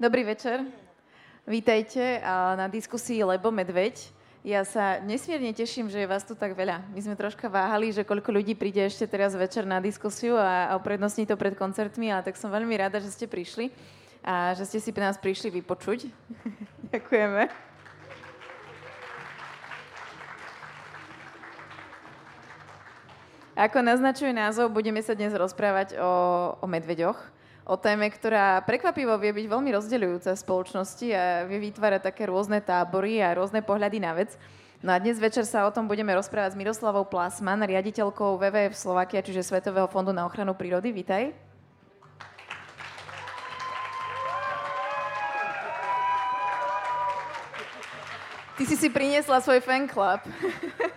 Dobrý večer. Vítajte na diskusii Lebo Medveď. Ja sa nesmierne teším, že je vás tu tak veľa. My sme troška váhali, že koľko ľudí príde ešte teraz večer na diskusiu a, uprednostní to pred koncertmi, ale tak som veľmi rada, že ste prišli a že ste si pre nás prišli vypočuť. Ďakujeme. Ako naznačuje názov, budeme sa dnes rozprávať o, o medveďoch o téme, ktorá prekvapivo vie byť veľmi rozdeľujúca v spoločnosti a vie vytvárať také rôzne tábory a rôzne pohľady na vec. No a dnes večer sa o tom budeme rozprávať s Miroslavou Plasman, riaditeľkou WWF Slovakia, čiže Svetového fondu na ochranu prírody. Vítaj. Ty si si priniesla svoj fan club.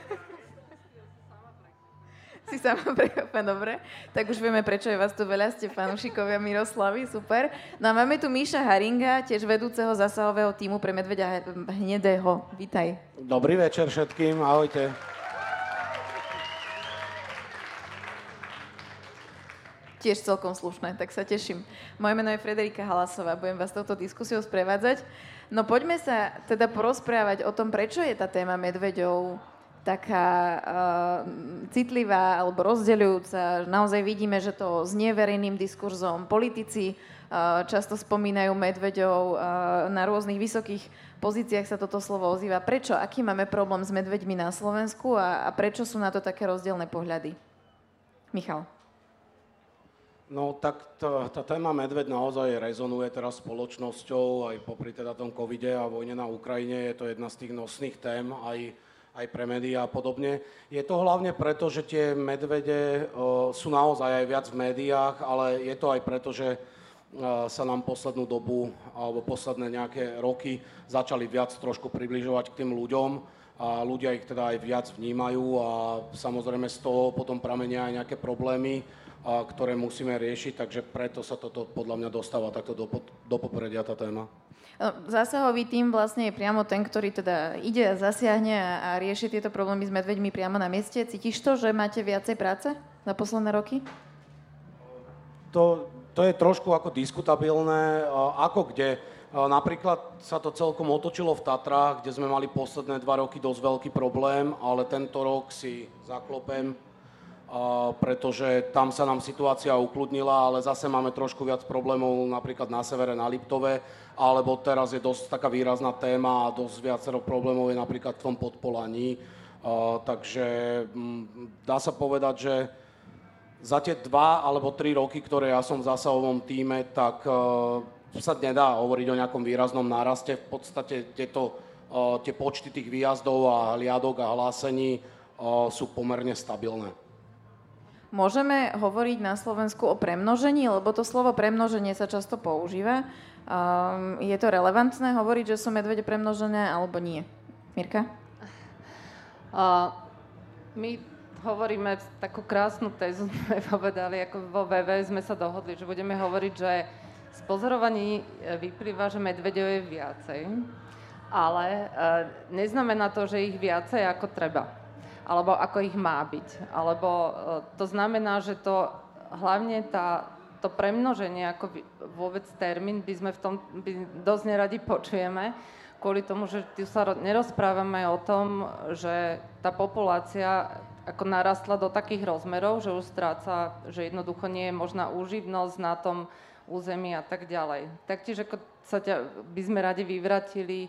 si sama prekvapená, dobre. Tak už vieme, prečo je vás tu veľa, ste fanúšikovia Miroslavy, super. No a máme tu Míša Haringa, tiež vedúceho zasahového týmu pre Medveďa Hnedého. Vítaj. Dobrý večer všetkým, ahojte. Tiež celkom slušné, tak sa teším. Moje meno je Frederika Halasová, budem vás touto diskusiou sprevádzať. No poďme sa teda porozprávať o tom, prečo je tá téma medveďov taká uh, citlivá alebo rozdeľujúca. Naozaj vidíme, že to znie verejným diskurzom. Politici uh, často spomínajú medveďov, uh, na rôznych vysokých pozíciách sa toto slovo ozýva. Prečo? Aký máme problém s medveďmi na Slovensku a, a prečo sú na to také rozdielne pohľady? Michal. No tak tá, tá téma medveď naozaj rezonuje teraz spoločnosťou, aj popri teda tom covide a vojne na Ukrajine je to jedna z tých nosných tém, aj aj pre médiá a podobne. Je to hlavne preto, že tie medvede uh, sú naozaj aj viac v médiách, ale je to aj preto, že uh, sa nám poslednú dobu alebo posledné nejaké roky začali viac trošku približovať k tým ľuďom a ľudia ich teda aj viac vnímajú a samozrejme z toho potom pramenia aj nejaké problémy, ktoré musíme riešiť, takže preto sa toto podľa mňa dostáva takto do, do popredia tá téma. No, zásahový tým vlastne je priamo ten, ktorý teda ide a zasiahne a, a rieši tieto problémy s medveďmi priamo na mieste. Cítiš to, že máte viacej práce za posledné roky? To, to je trošku ako diskutabilné. Ako kde? Napríklad sa to celkom otočilo v Tatrách, kde sme mali posledné dva roky dosť veľký problém, ale tento rok si zaklopem, pretože tam sa nám situácia ukludnila, ale zase máme trošku viac problémov napríklad na severe, na Liptove, alebo teraz je dosť taká výrazná téma a dosť viacero problémov je napríklad v tom podpolaní. Takže mm, dá sa povedať, že za tie dva alebo tri roky, ktoré ja som v zásahovom týme, tak sa nedá hovoriť o nejakom výraznom náraste. V podstate tieto, tie počty tých výjazdov a hliadok a hlásení sú pomerne stabilné. Môžeme hovoriť na Slovensku o premnožení, lebo to slovo premnoženie sa často používa. Um, je to relevantné hovoriť, že sú medvede premnožené alebo nie? Mirka? Uh, my hovoríme takú krásnu tézu, sme povedali, ako vo VV sme sa dohodli, že budeme hovoriť, že z pozorovaní e, vyplýva, že medvedov je viacej, ale uh, neznamená to, že ich viacej ako treba alebo ako ich má byť. Alebo e, to znamená, že to hlavne tá, to premnoženie ako vôbec termín by sme v tom by dosť neradi počujeme, kvôli tomu, že tu sa nerozprávame o tom, že tá populácia ako narastla do takých rozmerov, že už stráca, že jednoducho nie je možná úživnosť na tom území a tak ďalej. Taktiež ako sa ťa, by sme radi vyvratili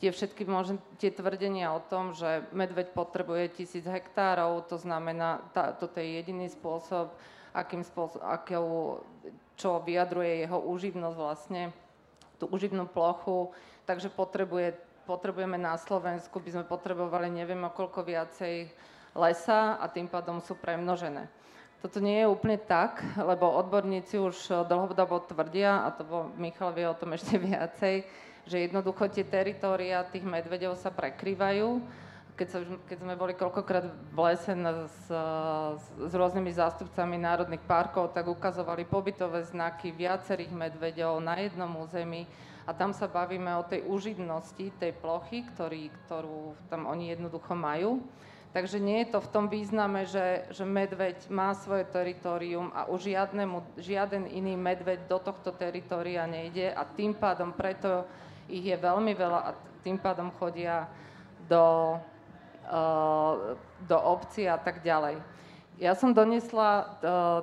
tie všetky možné, tie tvrdenia o tom, že medveď potrebuje tisíc hektárov, to znamená, tá, toto je jediný spôsob, akým spôsob, akého, čo vyjadruje jeho úživnosť vlastne, tú uživnú plochu, takže potrebuje, potrebujeme na Slovensku, by sme potrebovali neviem o koľko viacej lesa a tým pádom sú premnožené. Toto nie je úplne tak, lebo odborníci už dlhodobo tvrdia, a to bol, Michal vie o tom ešte viacej, že jednoducho tie teritória tých medvedov sa prekrývajú. Keď, sa, keď sme boli koľkokrát v lese s, s, rôznymi zástupcami národných parkov, tak ukazovali pobytové znaky viacerých medvedov na jednom území a tam sa bavíme o tej uživnosti tej plochy, ktorý, ktorú tam oni jednoducho majú. Takže nie je to v tom význame, že, že medveď má svoje teritorium a už žiaden iný medveď do tohto teritoria nejde a tým pádom preto ich je veľmi veľa a tým pádom chodia do, uh, do obcí a tak ďalej. Ja som doniesla uh,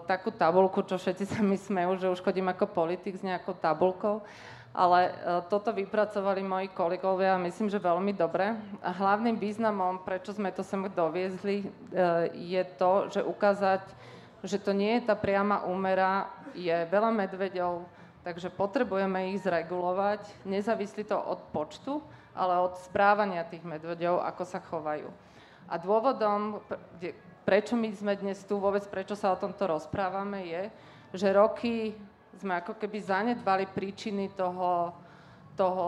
takú tabulku, čo všetci sa mi smejú, že už chodím ako politik s nejakou tabulkou ale e, toto vypracovali moji kolegovia, myslím, že veľmi dobre. A hlavným významom, prečo sme to sem doviezli, je to, že ukázať, že to nie je tá priama úmera, je veľa medveďov, takže potrebujeme ich zregulovať. Nezávislí to od počtu, ale od správania tých medveďov, ako sa chovajú. A dôvodom, prečo my sme dnes tu, vôbec prečo sa o tomto rozprávame, je, že roky sme ako keby zanedbali príčiny toho, toho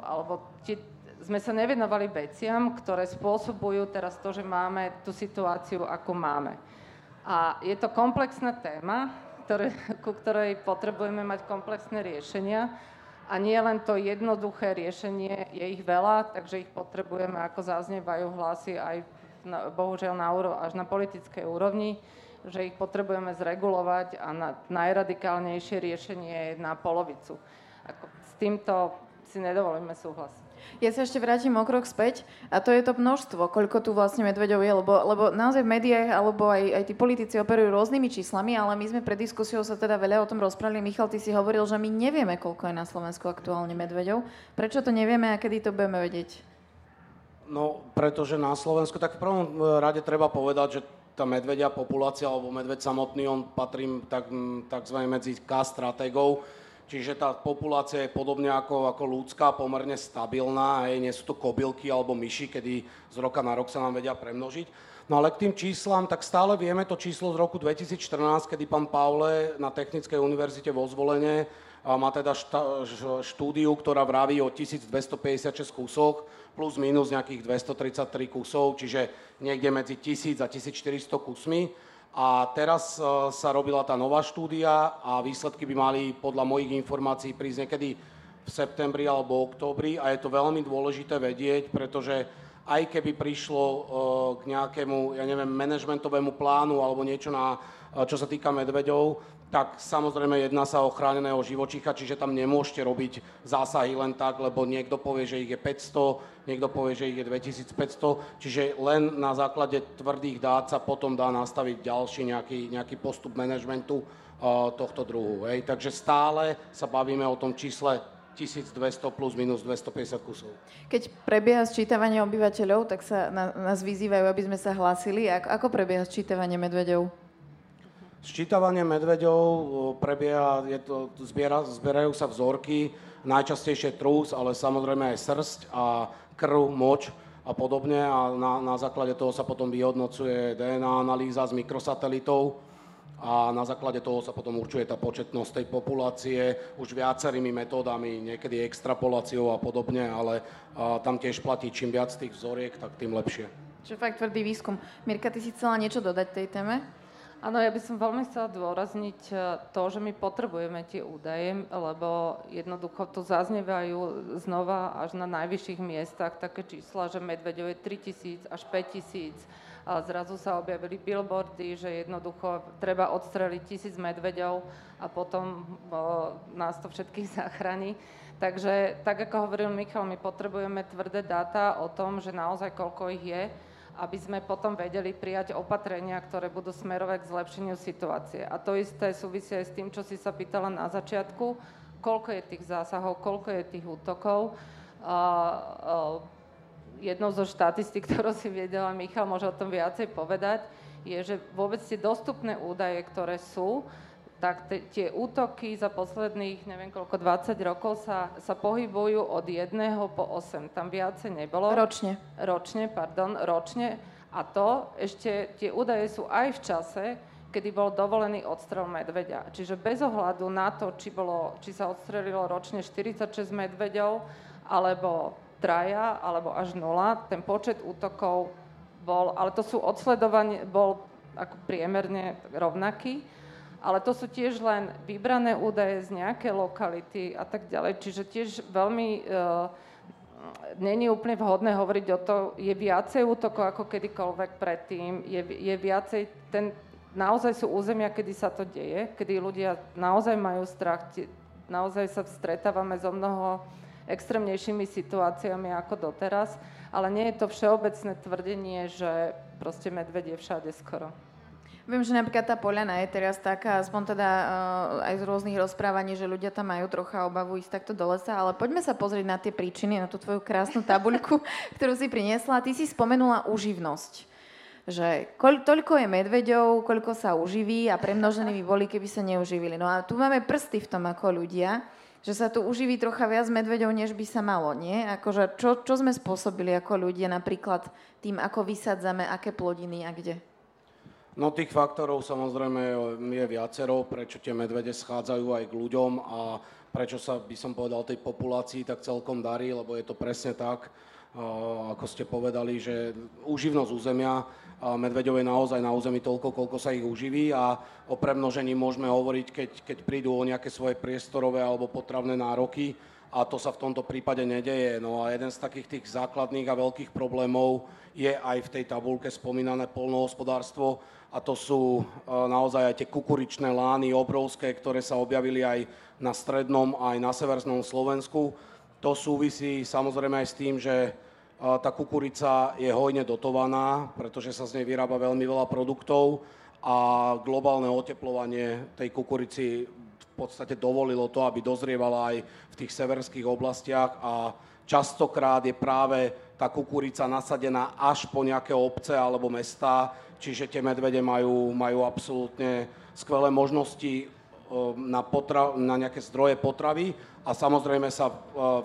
alebo tie, sme sa nevenovali veciam, ktoré spôsobujú teraz to, že máme tú situáciu, ako máme. A je to komplexná téma, ktoré, ku ktorej potrebujeme mať komplexné riešenia. A nie len to jednoduché riešenie, je ich veľa, takže ich potrebujeme, ako zaznievajú hlasy aj na, bohužiaľ na, až na politickej úrovni že ich potrebujeme zregulovať a na, najradikálnejšie riešenie je na polovicu. Ako s týmto si nedovolíme súhlasiť. Ja sa ešte vrátim o krok späť a to je to množstvo, koľko tu vlastne medveďov je, lebo, lebo naozaj v médiách alebo aj, aj tí politici operujú rôznymi číslami, ale my sme pred diskusiou sa teda veľa o tom rozprávali. Michal, ty si hovoril, že my nevieme, koľko je na Slovensku aktuálne medveďov. Prečo to nevieme a kedy to budeme vedieť? No, pretože na Slovensku, tak v prvom rade treba povedať, že tá medvedia populácia alebo medveď samotný, on patrí tak, takzvané medzi K stratégov, čiže tá populácia je podobne ako, ako ľudská, pomerne stabilná, hej, nie sú to kobylky alebo myši, kedy z roka na rok sa nám vedia premnožiť. No ale k tým číslam, tak stále vieme to číslo z roku 2014, kedy pán Paule na Technickej univerzite vo zvolenie má teda štúdiu, ktorá vraví o 1256 kusoch, plus minus nejakých 233 kusov, čiže niekde medzi 1000 a 1400 kusmi. A teraz e, sa robila tá nová štúdia a výsledky by mali podľa mojich informácií prísť niekedy v septembri alebo októbri a je to veľmi dôležité vedieť, pretože aj keby prišlo e, k nejakému, ja neviem, manažmentovému plánu alebo niečo, na, e, čo sa týka medveďov, tak samozrejme jedná sa o chráneného živočícha, čiže tam nemôžete robiť zásahy len tak, lebo niekto povie, že ich je 500, niekto povie, že ich je 2500, čiže len na základe tvrdých dát sa potom dá nastaviť ďalší nejaký, nejaký postup manažmentu uh, tohto druhu. Hej. Takže stále sa bavíme o tom čísle 1200 plus minus 250 kusov. Keď prebieha sčítavanie obyvateľov, tak sa na, nás vyzývajú, aby sme sa hlásili. Ako, ako prebieha sčítavanie medveďov? Sčítavanie medveďov prebieha, je to, zbiera, zbierajú sa vzorky, najčastejšie trús, ale samozrejme aj srst a krv, moč a podobne a na, na základe toho sa potom vyhodnocuje DNA analýza z mikrosatelitov a na základe toho sa potom určuje tá početnosť tej populácie už viacerými metódami, niekedy extrapoláciou a podobne, ale a, tam tiež platí, čím viac tých vzoriek, tak tým lepšie. Čo fakt tvrdý výskum. Mirka, ty si chcela niečo dodať tej téme? Áno, ja by som veľmi chcela dôrazniť e, to, že my potrebujeme tie údaje, lebo jednoducho to zaznievajú znova až na najvyšších miestach také čísla, že medveďov je 3000 až 5000 a zrazu sa objavili billboardy, že jednoducho treba odstreliť tisíc medveďov a potom o, nás to všetkých zachráni. Takže tak ako hovoril Michal, my potrebujeme tvrdé dáta o tom, že naozaj koľko ich je aby sme potom vedeli prijať opatrenia, ktoré budú smerovať k zlepšeniu situácie. A to isté súvisí aj s tým, čo si sa pýtala na začiatku, koľko je tých zásahov, koľko je tých útokov. A, a, jednou zo štatistik, ktorú si vedela Michal, môže o tom viacej povedať, je, že vôbec tie dostupné údaje, ktoré sú, tak te, tie útoky za posledných, neviem koľko, 20 rokov sa, sa pohybujú od jedného po 8. Tam viacej nebolo. Ročne. Ročne, pardon, ročne. A to ešte, tie údaje sú aj v čase, kedy bol dovolený odstrel medveďa. Čiže bez ohľadu na to, či, bolo, či sa odstrelilo ročne 46 medveďov, alebo traja, alebo až nula, ten počet útokov bol, ale to sú odsledovanie, bol ako priemerne rovnaký ale to sú tiež len vybrané údaje z nejaké lokality a tak ďalej. Čiže tiež veľmi uh, není úplne vhodné hovoriť o to, je viacej útokov ako kedykoľvek predtým, je, je viacej ten, naozaj sú územia, kedy sa to deje, kedy ľudia naozaj majú strach, naozaj sa stretávame so mnoho extrémnejšími situáciami ako doteraz, ale nie je to všeobecné tvrdenie, že proste medveď je všade skoro. Viem, že napríklad tá Poliana je teraz taká, aspoň teda uh, aj z rôznych rozprávaní, že ľudia tam majú trocha obavu ísť takto do lesa, ale poďme sa pozrieť na tie príčiny, na tú tvoju krásnu tabuľku, ktorú si priniesla. Ty si spomenula uživnosť že koľ, toľko je medveďov, koľko sa uživí a premnožení by boli, keby sa neuživili. No a tu máme prsty v tom ako ľudia, že sa tu uživí trocha viac medveďov, než by sa malo, nie? Akože čo, čo sme spôsobili ako ľudia napríklad tým, ako vysadzame, aké plodiny a kde? No tých faktorov samozrejme je viacero, prečo tie medvede schádzajú aj k ľuďom a prečo sa, by som povedal, tej populácii tak celkom darí, lebo je to presne tak, ako ste povedali, že uživnosť územia medveďov je naozaj na území toľko, koľko sa ich uživí a o premnožení môžeme hovoriť, keď, keď prídu o nejaké svoje priestorové alebo potravné nároky a to sa v tomto prípade nedeje. No a jeden z takých tých základných a veľkých problémov je aj v tej tabulke spomínané polnohospodárstvo a to sú e, naozaj aj tie kukuričné lány obrovské, ktoré sa objavili aj na strednom, aj na severnom Slovensku. To súvisí samozrejme aj s tým, že e, tá kukurica je hojne dotovaná, pretože sa z nej vyrába veľmi veľa produktov a globálne oteplovanie tej kukurici v podstate dovolilo to, aby dozrievala aj v tých severských oblastiach a častokrát je práve tá kukurica nasadená až po nejaké obce alebo mesta, čiže tie medvede majú, majú absolútne skvelé možnosti na, potra- na nejaké zdroje potravy a samozrejme sa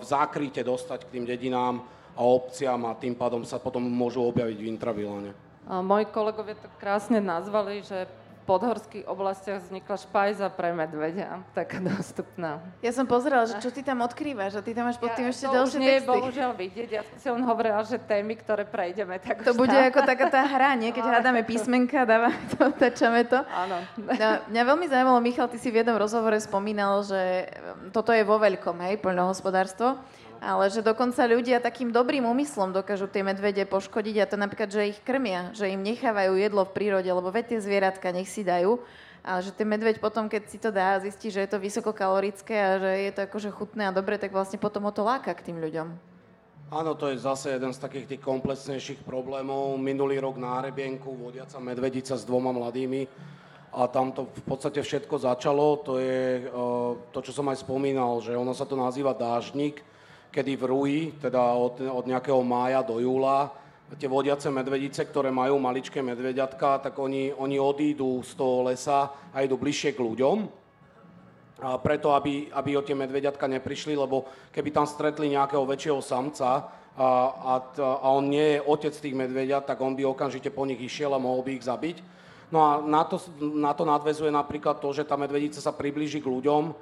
v zákryte dostať k tým dedinám a obciam a tým pádom sa potom môžu objaviť v intraviláne. Moji kolegovia to krásne nazvali, že podhorských oblastiach vznikla špajza pre medvedia, taká dostupná. Ja som pozerala, že čo ty tam odkrývaš, a ty tam máš pod tým ja, ešte ďalšie texty. nie je bohužiaľ vidieť, ja som si len hovorila, že témy, ktoré prejdeme, tak To bude tam. ako taká tá hra, nie? Keď no, hľadáme písmenka, dávame to, tačame to. Áno. No, mňa veľmi zaujímalo, Michal, ty si v jednom rozhovore spomínal, že toto je vo veľkom, hej, poľnohospodárstvo ale že dokonca ľudia takým dobrým úmyslom dokážu tie medvede poškodiť a to napríklad, že ich krmia, že im nechávajú jedlo v prírode, lebo veď tie zvieratka nech si dajú, ale že ten medveď potom, keď si to dá zistí, že je to vysokokalorické a že je to akože chutné a dobre, tak vlastne potom o to láka k tým ľuďom. Áno, to je zase jeden z takých tých komplexnejších problémov. Minulý rok na Hrebienku vodiaca medvedica s dvoma mladými a tam to v podstate všetko začalo. To je to, čo som aj spomínal, že ono sa to nazýva dážnik kedy v Rui, teda od, od nejakého mája do júla, tie vodiace medvedice, ktoré majú maličké medvediatka, tak oni, oni odídu z toho lesa a idú bližšie k ľuďom. A preto, aby, aby o tie medvediatka neprišli, lebo keby tam stretli nejakého väčšieho samca a, a, a on nie je otec tých medvediat, tak on by okamžite po nich išiel a mohol by ich zabiť. No a na to, na to nadvezuje napríklad to, že tá medvedica sa priblíži k ľuďom,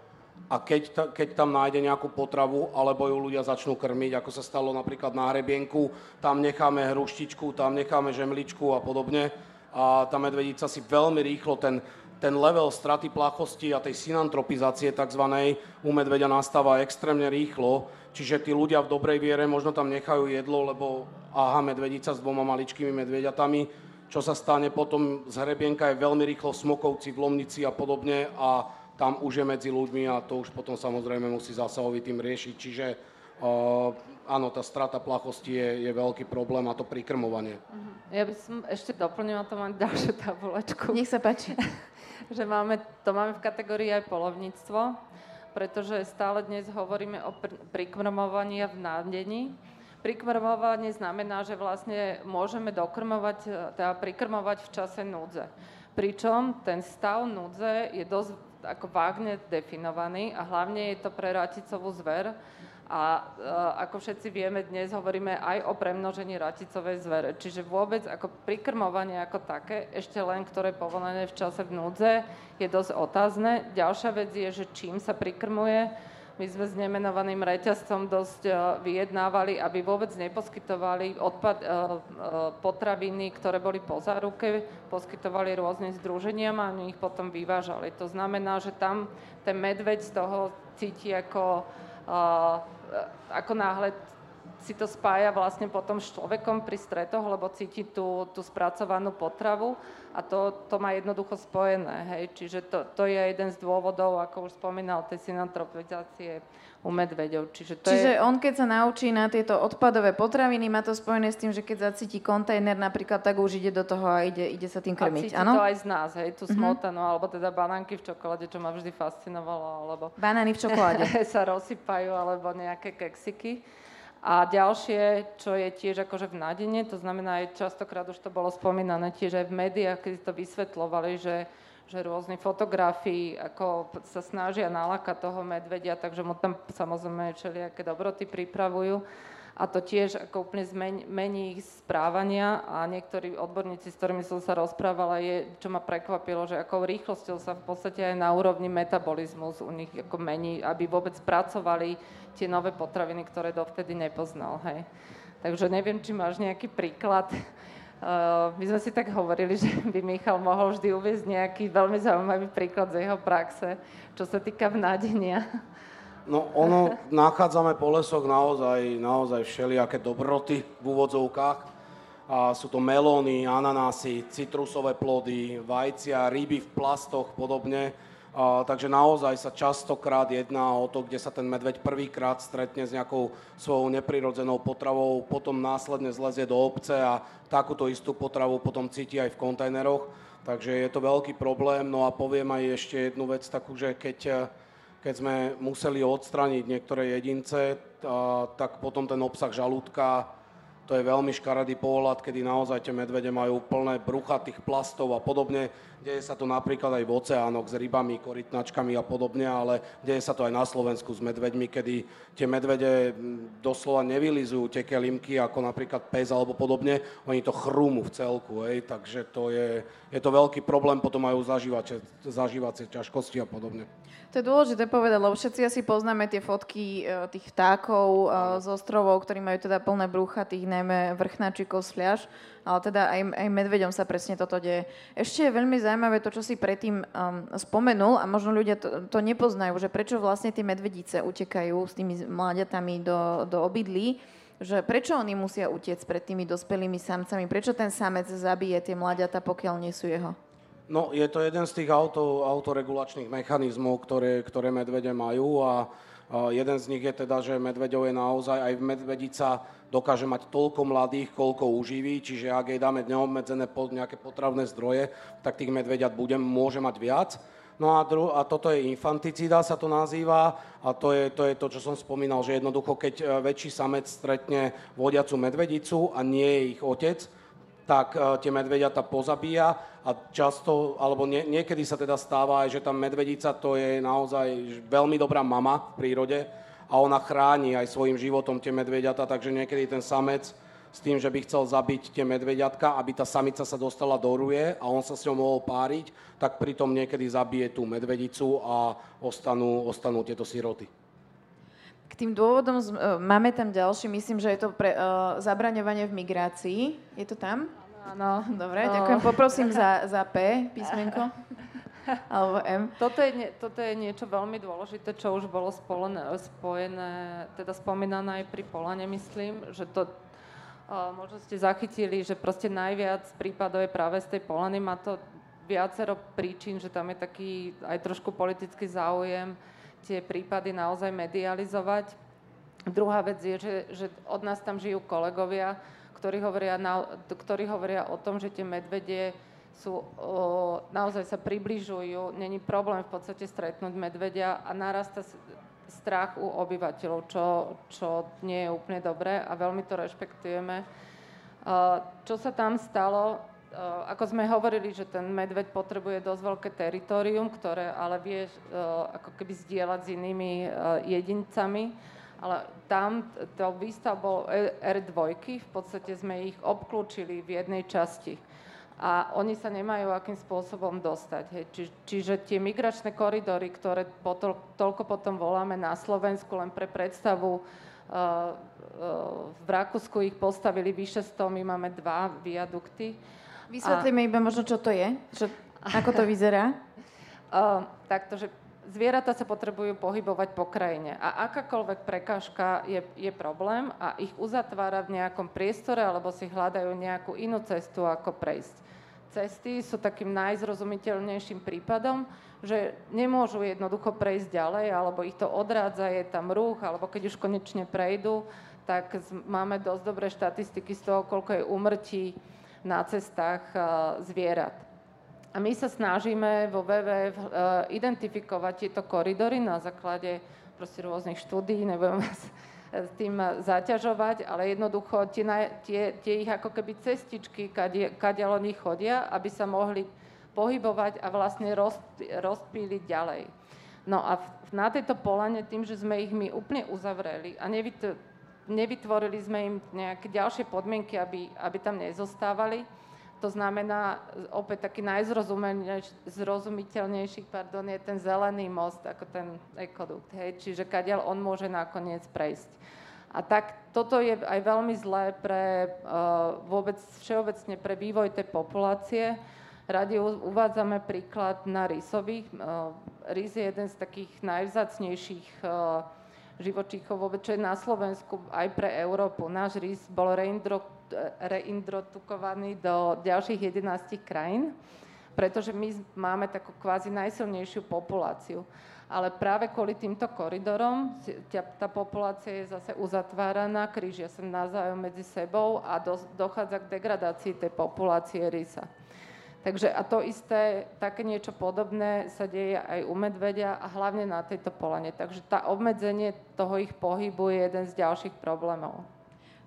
a keď, ta, keď tam nájde nejakú potravu, alebo ju ľudia začnú krmiť, ako sa stalo napríklad na hrebienku, tam necháme hruštičku, tam necháme žemličku a podobne. A tá medvedica si veľmi rýchlo ten, ten level straty plachosti a tej synantropizácie tzv. u medvedia nastáva extrémne rýchlo, čiže tí ľudia v dobrej viere možno tam nechajú jedlo, lebo aha, medvedica s dvoma maličkými medvediatami, čo sa stane potom z hrebienka je veľmi rýchlo v Smokovci, v Lomnici a podobne a tam už je medzi ľuďmi a to už potom samozrejme musí zásahový tým riešiť. Čiže uh, áno, tá strata plachosti je, je veľký problém a to prikrmovanie. Ja by som ešte doplnila, to mám ďalšiu tabulečku. Nech sa páči. že máme, to máme v kategórii aj polovníctvo, pretože stále dnes hovoríme o pr- prikrmovaní a v nádení. Prikrmovanie znamená, že vlastne môžeme dokrmovať, teda prikrmovať v čase núdze. Pričom ten stav núdze je dosť ako vágne definovaný a hlavne je to pre raticovú zver. A e, ako všetci vieme, dnes hovoríme aj o premnožení raticovej zvere. Čiže vôbec ako prikrmovanie ako také, ešte len ktoré je povolené v čase v núdze, je dosť otázne. Ďalšia vec je, že čím sa prikrmuje, my sme s nemenovaným reťazcom dosť uh, vyjednávali, aby vôbec neposkytovali odpad, uh, uh, potraviny, ktoré boli po záruke, poskytovali rôznym združeniam a oni ich potom vyvážali. To znamená, že tam ten medveď z toho cíti ako, ako náhle si to spája vlastne potom s človekom pri stretoch, lebo cíti tú, tú spracovanú potravu a to, to má jednoducho spojené. Hej. Čiže to, to je jeden z dôvodov, ako už spomínal, tej synantropizácie u medveďov. Čiže, to Čiže je... on, keď sa naučí na tieto odpadové potraviny, má to spojené s tým, že keď zacíti kontajner napríklad, tak už ide do toho a ide, ide sa tým krmiť. A cíti ano? to aj z nás, hej, tú mhm. smotanu, mm-hmm. alebo teda banánky v čokoláde, čo ma vždy fascinovalo, alebo... Banány v čokoláde. sa rozsypajú, alebo nejaké keksiky. A ďalšie, čo je tiež akože v nádene, to znamená aj častokrát už to bolo spomínané tiež aj v médiách, keď to vysvetlovali, že, že rôzni fotografi ako sa snažia nalakať toho medvedia, takže mu tam samozrejme všelijaké dobroty pripravujú. A to tiež ako úplne zmení, mení ich správania a niektorí odborníci, s ktorými som sa rozprávala, je, čo ma prekvapilo, že akou rýchlosťou sa v podstate aj na úrovni metabolizmus u nich ako mení, aby vôbec pracovali tie nové potraviny, ktoré dovtedy nepoznal. Hej. Takže neviem, či máš nejaký príklad. Uh, my sme si tak hovorili, že by Michal mohol vždy uvieť nejaký veľmi zaujímavý príklad z jeho praxe, čo sa týka vnádenia. No ono, nachádzame po lesoch naozaj, naozaj všelijaké dobroty v úvodzovkách. A sú to melóny, ananásy, citrusové plody, vajcia, ryby v plastoch podobne. A, takže naozaj sa častokrát jedná o to, kde sa ten medveď prvýkrát stretne s nejakou svojou neprirodzenou potravou, potom následne zlezie do obce a takúto istú potravu potom cíti aj v kontajneroch. Takže je to veľký problém. No a poviem aj ešte jednu vec takú, že keď keď sme museli odstraniť niektoré jedince, tak potom ten obsah žalúdka to je veľmi škaredý pohľad, kedy naozaj tie medvede majú plné brucha tých plastov a podobne. Deje sa to napríklad aj v oceánoch s rybami, korytnačkami a podobne, ale deje sa to aj na Slovensku s medveďmi, kedy tie medvede doslova nevylizujú tie kelimky ako napríklad pes alebo podobne, oni to chrúmu v celku, hej, takže to je, je to veľký problém, potom majú zažívacie ťažkosti a podobne. To je dôležité povedať, lebo všetci asi poznáme tie fotky e, tých vtákov e, z ostrovov, ktorí majú teda plné brucha, tých najmä vrchnáčikov, sliaž, ale teda aj, aj medveďom sa presne toto deje. Ešte je veľmi zaujímavé to, čo si predtým um, spomenul a možno ľudia to, to nepoznajú, že prečo vlastne tie medvedice utekajú s tými mláďatami do, do obydlí, že prečo oni musia utiec pred tými dospelými samcami, prečo ten samec zabije tie mláďata, pokiaľ nie sú jeho? No, je to jeden z tých auto, autoregulačných mechanizmov, ktoré, ktoré medvede majú a, jeden z nich je teda, že medveďov je naozaj, aj medvedica dokáže mať toľko mladých, koľko uživí, čiže ak jej dáme neobmedzené nejaké potravné zdroje, tak tých medvediat bude, môže mať viac. No a, dru- a toto je infanticida, sa to nazýva, a to je, to je to, čo som spomínal, že jednoducho, keď e, väčší samec stretne vodiacu medvedicu a nie je ich otec, tak uh, tie medvediata pozabíja a často, alebo nie, niekedy sa teda stáva aj, že tá medvedica to je naozaj veľmi dobrá mama v prírode a ona chráni aj svojim životom tie medvediata, takže niekedy ten samec s tým, že by chcel zabiť tie medvediatka, aby tá samica sa dostala do ruje a on sa s ňou mohol páriť, tak pritom niekedy zabije tú medvedicu a ostanú, ostanú tieto siroty. K tým dôvodom uh, máme tam ďalší, myslím, že je to pre uh, zabraňovanie v migrácii. Je to tam? Áno. Dobre, no. ďakujem. Poprosím za, za P písmenko. Alebo M. Toto je, toto je niečo veľmi dôležité, čo už bolo spolené, spojené, teda spomínané aj pri Polane, myslím, že to uh, možno ste zachytili, že proste najviac prípadov je práve z tej Polany. Má to viacero príčin, že tam je taký aj trošku politický záujem tie prípady naozaj medializovať. Druhá vec je, že, že od nás tam žijú kolegovia, ktorí hovoria, na, ktorí hovoria o tom, že tie medvedie sú, o, naozaj sa približujú, není problém v podstate stretnúť medvedia a narasta strach u obyvateľov, čo, čo nie je úplne dobré a veľmi to rešpektujeme. Čo sa tam stalo, ako sme hovorili, že ten medveď potrebuje dosť veľké teritorium, ktoré ale vie eh, ako keby zdieľať s inými eh, jedincami. Ale tam to výstav bol R2, v podstate sme ich obklúčili v jednej časti. A oni sa nemajú akým spôsobom dostať. Hej. Či, čiže tie migračné koridory, ktoré potol, toľko potom voláme na Slovensku, len pre predstavu, v Rakúsku ich postavili vyše 100, my máme dva viadukty Vysvetlíme a... iba možno, čo to je, čo, ako to vyzerá. Uh, takto, že zvieratá sa potrebujú pohybovať po krajine a akákoľvek prekážka je, je problém a ich uzatvára v nejakom priestore alebo si hľadajú nejakú inú cestu, ako prejsť. Cesty sú takým najzrozumiteľnejším prípadom, že nemôžu jednoducho prejsť ďalej, alebo ich to odrádza, je tam ruch, alebo keď už konečne prejdú, tak máme dosť dobré štatistiky z toho, koľko je umrtí na cestách zvierat. A my sa snažíme vo WWF uh, identifikovať tieto koridory na základe proste rôznych štúdí, nebudem vás tým zaťažovať, ale jednoducho tie, tie, tie ich ako keby cestičky, kadiaľ oni chodia, aby sa mohli pohybovať a vlastne roz, rozpíliť ďalej. No a v, na tejto polane, tým, že sme ich my úplne uzavreli a nevytvorili sme im nejaké ďalšie podmienky, aby, aby tam nezostávali, to znamená, opäť taký najzrozumiteľnejší pardon, je ten zelený most, ako ten ekodukt. Hej? Čiže kadiaľ on môže nakoniec prejsť. A tak toto je aj veľmi zlé pre uh, vôbec všeobecne pre vývoj tej populácie. Radi uvádzame príklad na rysových. Uh, rys je jeden z takých najvzácnejších uh, živočíchov vôbec, čo je na Slovensku aj pre Európu. Náš rys bol reindro, reindrotukovaný do ďalších 11 krajín, pretože my máme takú kvázi najsilnejšiu populáciu. Ale práve kvôli týmto koridorom tá populácia je zase uzatváraná, krížia sa navzájom medzi sebou a do, dochádza k degradácii tej populácie rysa. Takže a to isté, také niečo podobné sa deje aj u medvedia a hlavne na tejto polane. Takže tá obmedzenie toho ich pohybu je jeden z ďalších problémov.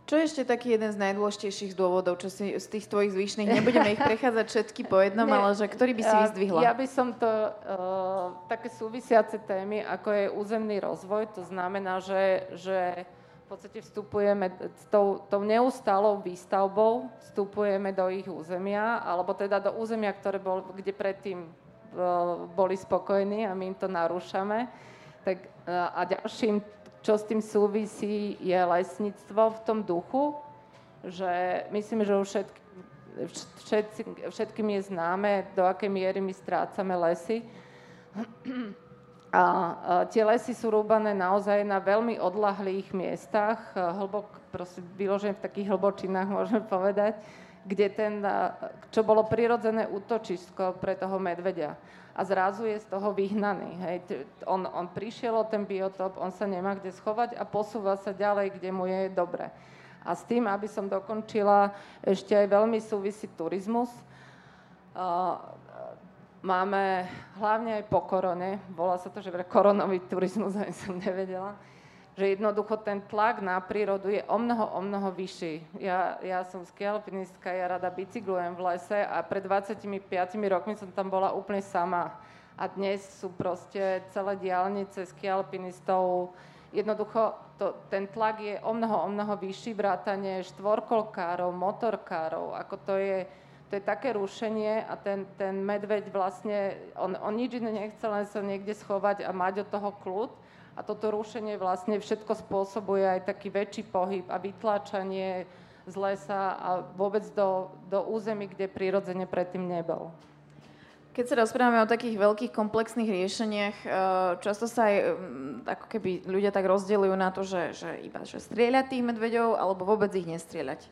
Čo je ešte taký jeden z najdôležitejších dôvodov, čo si z tých tvojich zvyšných, nebudeme ich prechádzať všetky po jednom, ale že ktorý by si vyzdvihla? Ja by som to, uh, také súvisiace témy, ako je územný rozvoj, to znamená, že, že v podstate vstupujeme s tou, tou neustálou výstavbou, vstupujeme do ich územia, alebo teda do územia, ktoré bol, kde predtým boli spokojní a my im to narúšame. Tak, uh, a ďalším čo s tým súvisí, je lesníctvo v tom duchu, že myslím, že už všetky, všetkým je známe, do akej miery my strácame lesy. A, tie lesy sú rúbané naozaj na veľmi odlahlých miestach, hlbok, prosím, v takých hlbočinách, môžeme povedať, kde ten, čo bolo prirodzené útočisko pre toho medvedia a zrazu je z toho vyhnaný. Hej. On, on prišiel o ten biotop, on sa nemá kde schovať a posúva sa ďalej, kde mu je dobre. A s tým, aby som dokončila, ešte aj veľmi súvisí turizmus. Máme hlavne aj po korone, volá sa to, že koronový turizmus, aj som nevedela, že jednoducho ten tlak na prírodu je o mnoho, o mnoho vyšší. Ja, ja som skialpinistka, ja rada bicyklujem v lese a pred 25 rokmi som tam bola úplne sama. A dnes sú proste celé diálnice skialpinistov. Jednoducho to, ten tlak je o mnoho, o mnoho vyšší, vrátanie štvorkolkárov, motorkárov, ako to je, to je také rušenie a ten, ten medveď vlastne, on, on nič iné nechce, len sa niekde schovať a mať od toho kľud a toto rušenie vlastne všetko spôsobuje aj taký väčší pohyb a vytláčanie z lesa a vôbec do, do území, kde prirodzene predtým nebol. Keď sa rozprávame o takých veľkých komplexných riešeniach, eh, často sa aj mm, ako keby ľudia tak rozdeľujú na to, že, že iba že strieľať tých medveďov alebo vôbec ich nestrieľať.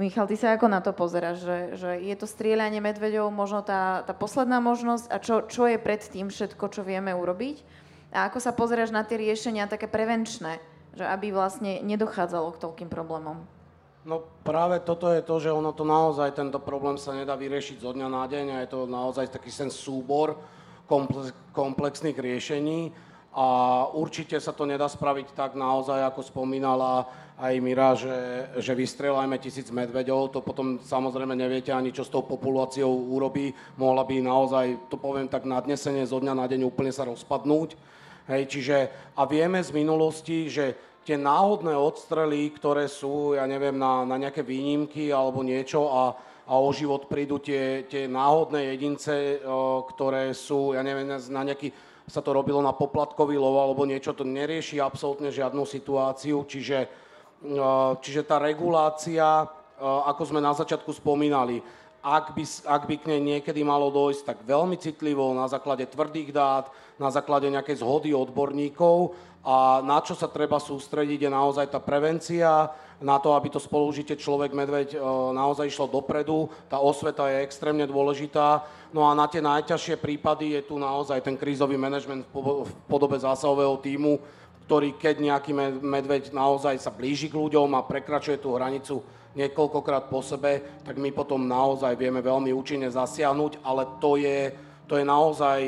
Michal, ty sa ako na to pozeráš, že, že je to strieľanie medveďov možno tá, tá posledná možnosť a čo, čo je pred tým všetko, čo vieme urobiť? A ako sa pozeráš na tie riešenia také prevenčné, že aby vlastne nedochádzalo k toľkým problémom? No práve toto je to, že ono to naozaj, tento problém sa nedá vyriešiť zo dňa na deň a je to naozaj taký ten súbor komplexných riešení a určite sa to nedá spraviť tak naozaj, ako spomínala aj Mira, že, že vystrelajme tisíc medveďov, to potom samozrejme neviete ani, čo s tou populáciou urobí. Mohla by naozaj, to poviem tak nadnesenie, zo dňa na deň úplne sa rozpadnúť. Hej, čiže, a vieme z minulosti, že tie náhodné odstrely, ktoré sú, ja neviem, na, na nejaké výnimky alebo niečo a, a o život prídu tie, tie náhodné jedince, ktoré sú, ja neviem, na nejaký, sa to robilo na poplatkový lov alebo niečo, to nerieši absolútne žiadnu situáciu, čiže, o, čiže tá regulácia, o, ako sme na začiatku spomínali, ak by, ak by k nej niekedy malo dojsť, tak veľmi citlivo, na základe tvrdých dát, na základe nejakej zhody odborníkov a na čo sa treba sústrediť je naozaj tá prevencia, na to, aby to spolužitie človek-medveď e, naozaj išlo dopredu. Tá osveta je extrémne dôležitá. No a na tie najťažšie prípady je tu naozaj ten krízový manažment v podobe zásahového týmu, ktorý keď nejaký medveď naozaj sa blíži k ľuďom a prekračuje tú hranicu niekoľkokrát po sebe, tak my potom naozaj vieme veľmi účinne zasiahnuť, ale to je, to je naozaj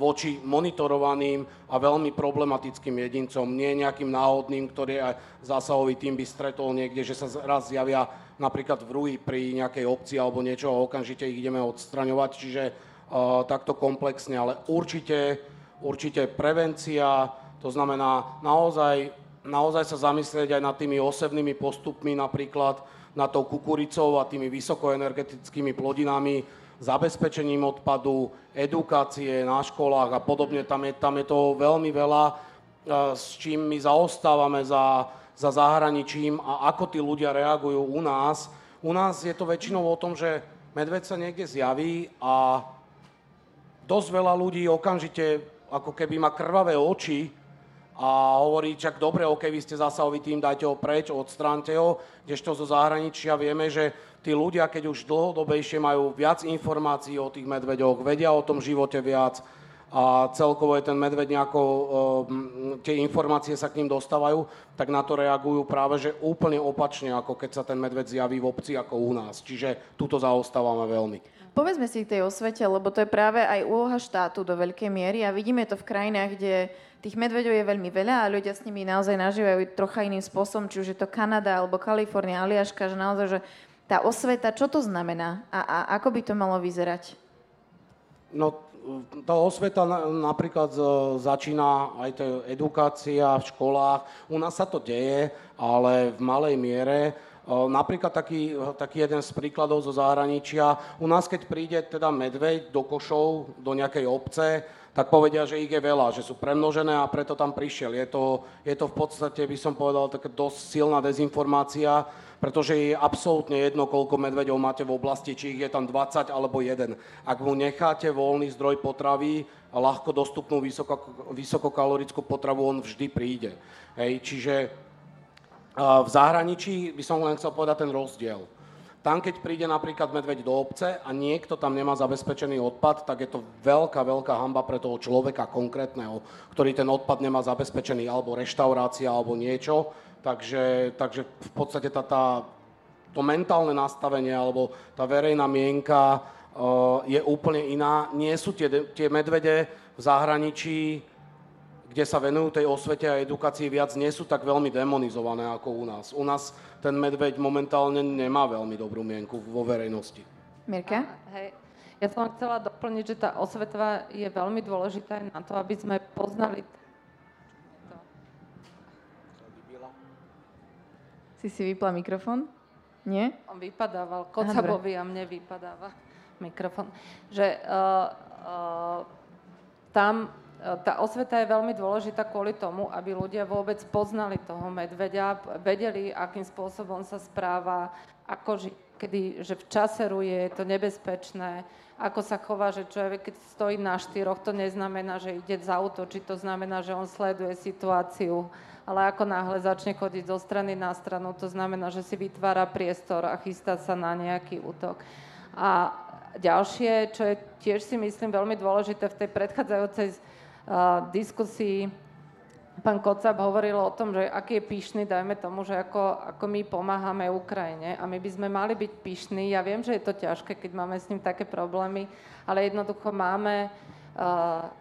voči monitorovaným a veľmi problematickým jedincom, nie nejakým náhodným, ktorý aj zásahový tým by stretol niekde, že sa raz zjavia napríklad v Rui pri nejakej obci alebo niečo a okamžite ich ideme odstraňovať, čiže uh, takto komplexne, ale určite, určite prevencia, to znamená naozaj naozaj sa zamyslieť aj nad tými osevnými postupmi, napríklad nad tou kukuricou a tými vysokoenergetickými plodinami, zabezpečením odpadu, edukácie na školách a podobne. Tam je, tam je toho veľmi veľa, e, s čím my zaostávame za, za zahraničím a ako tí ľudia reagujú u nás. U nás je to väčšinou o tom, že medveď sa niekde zjaví a dosť veľa ľudí okamžite ako keby má krvavé oči, a hovorí, čak dobre, ok, vy ste zasahový tým, dajte ho preč, odstránte ho, kdežto zo zahraničia vieme, že tí ľudia, keď už dlhodobejšie majú viac informácií o tých medveďoch, vedia o tom živote viac a celkovo je ten medveď nejako, e, tie informácie sa k ním dostávajú, tak na to reagujú práve, že úplne opačne, ako keď sa ten medveď zjaví v obci ako u nás. Čiže tuto zaostávame veľmi. Povedzme si k tej osvete, lebo to je práve aj úloha štátu do veľkej miery a vidíme to v krajinách, kde Tých medveďov je veľmi veľa a ľudia s nimi naozaj nažívajú trocha iným spôsobom, či už je to Kanada alebo Kalifornia, Aliaška, že naozaj, že tá osveta, čo to znamená a, a ako by to malo vyzerať? No, tá osveta napríklad začína aj tá edukácia v školách. U nás sa to deje, ale v malej miere. Napríklad taký, taký jeden z príkladov zo zahraničia. U nás, keď príde teda medveď do košov, do nejakej obce, tak povedia, že ich je veľa, že sú premnožené a preto tam prišiel. Je to, je to v podstate, by som povedal, taká dosť silná dezinformácia, pretože je absolútne jedno, koľko medveďov máte v oblasti, či ich je tam 20 alebo jeden. Ak mu necháte voľný zdroj potravy ľahko dostupnú vysoko, vysokokalorickú potravu, on vždy príde. Hej, čiže v zahraničí by som len chcel povedať ten rozdiel tam, keď príde napríklad medveď do obce a niekto tam nemá zabezpečený odpad, tak je to veľká, veľká hamba pre toho človeka konkrétneho, ktorý ten odpad nemá zabezpečený, alebo reštaurácia, alebo niečo. Takže, takže v podstate tá, tá, to mentálne nastavenie, alebo tá verejná mienka uh, je úplne iná. Nie sú tie, tie medvede v zahraničí kde sa venujú tej osvete a edukácii viac, nie sú tak veľmi demonizované ako u nás. U nás ten medveď momentálne nemá veľmi dobrú mienku vo verejnosti. Mirka? Hej. Ja som chcela doplniť, že tá osvetva je veľmi dôležitá na to, aby sme poznali Si si vypla mikrofón? Nie? On vypadával. Kocabovi a mne vypadáva mikrofón. Že uh, uh, tam E, tá osveta je veľmi dôležitá kvôli tomu, aby ľudia vôbec poznali toho medveďa, vedeli, akým spôsobom sa správa, ako ži- kedy, že v časeru je to nebezpečné, ako sa chová, že človek, keď stojí na štyroch, to neznamená, že ide zautočiť, to znamená, že on sleduje situáciu, ale ako náhle začne chodiť zo strany na stranu, to znamená, že si vytvára priestor a chystá sa na nejaký útok. A ďalšie, čo je tiež si myslím veľmi dôležité v tej predchádzajúcej diskusii pán Kocab hovoril o tom, že aký je pyšný, dajme tomu, že ako, ako my pomáhame Ukrajine a my by sme mali byť pyšní. Ja viem, že je to ťažké, keď máme s ním také problémy, ale jednoducho máme uh,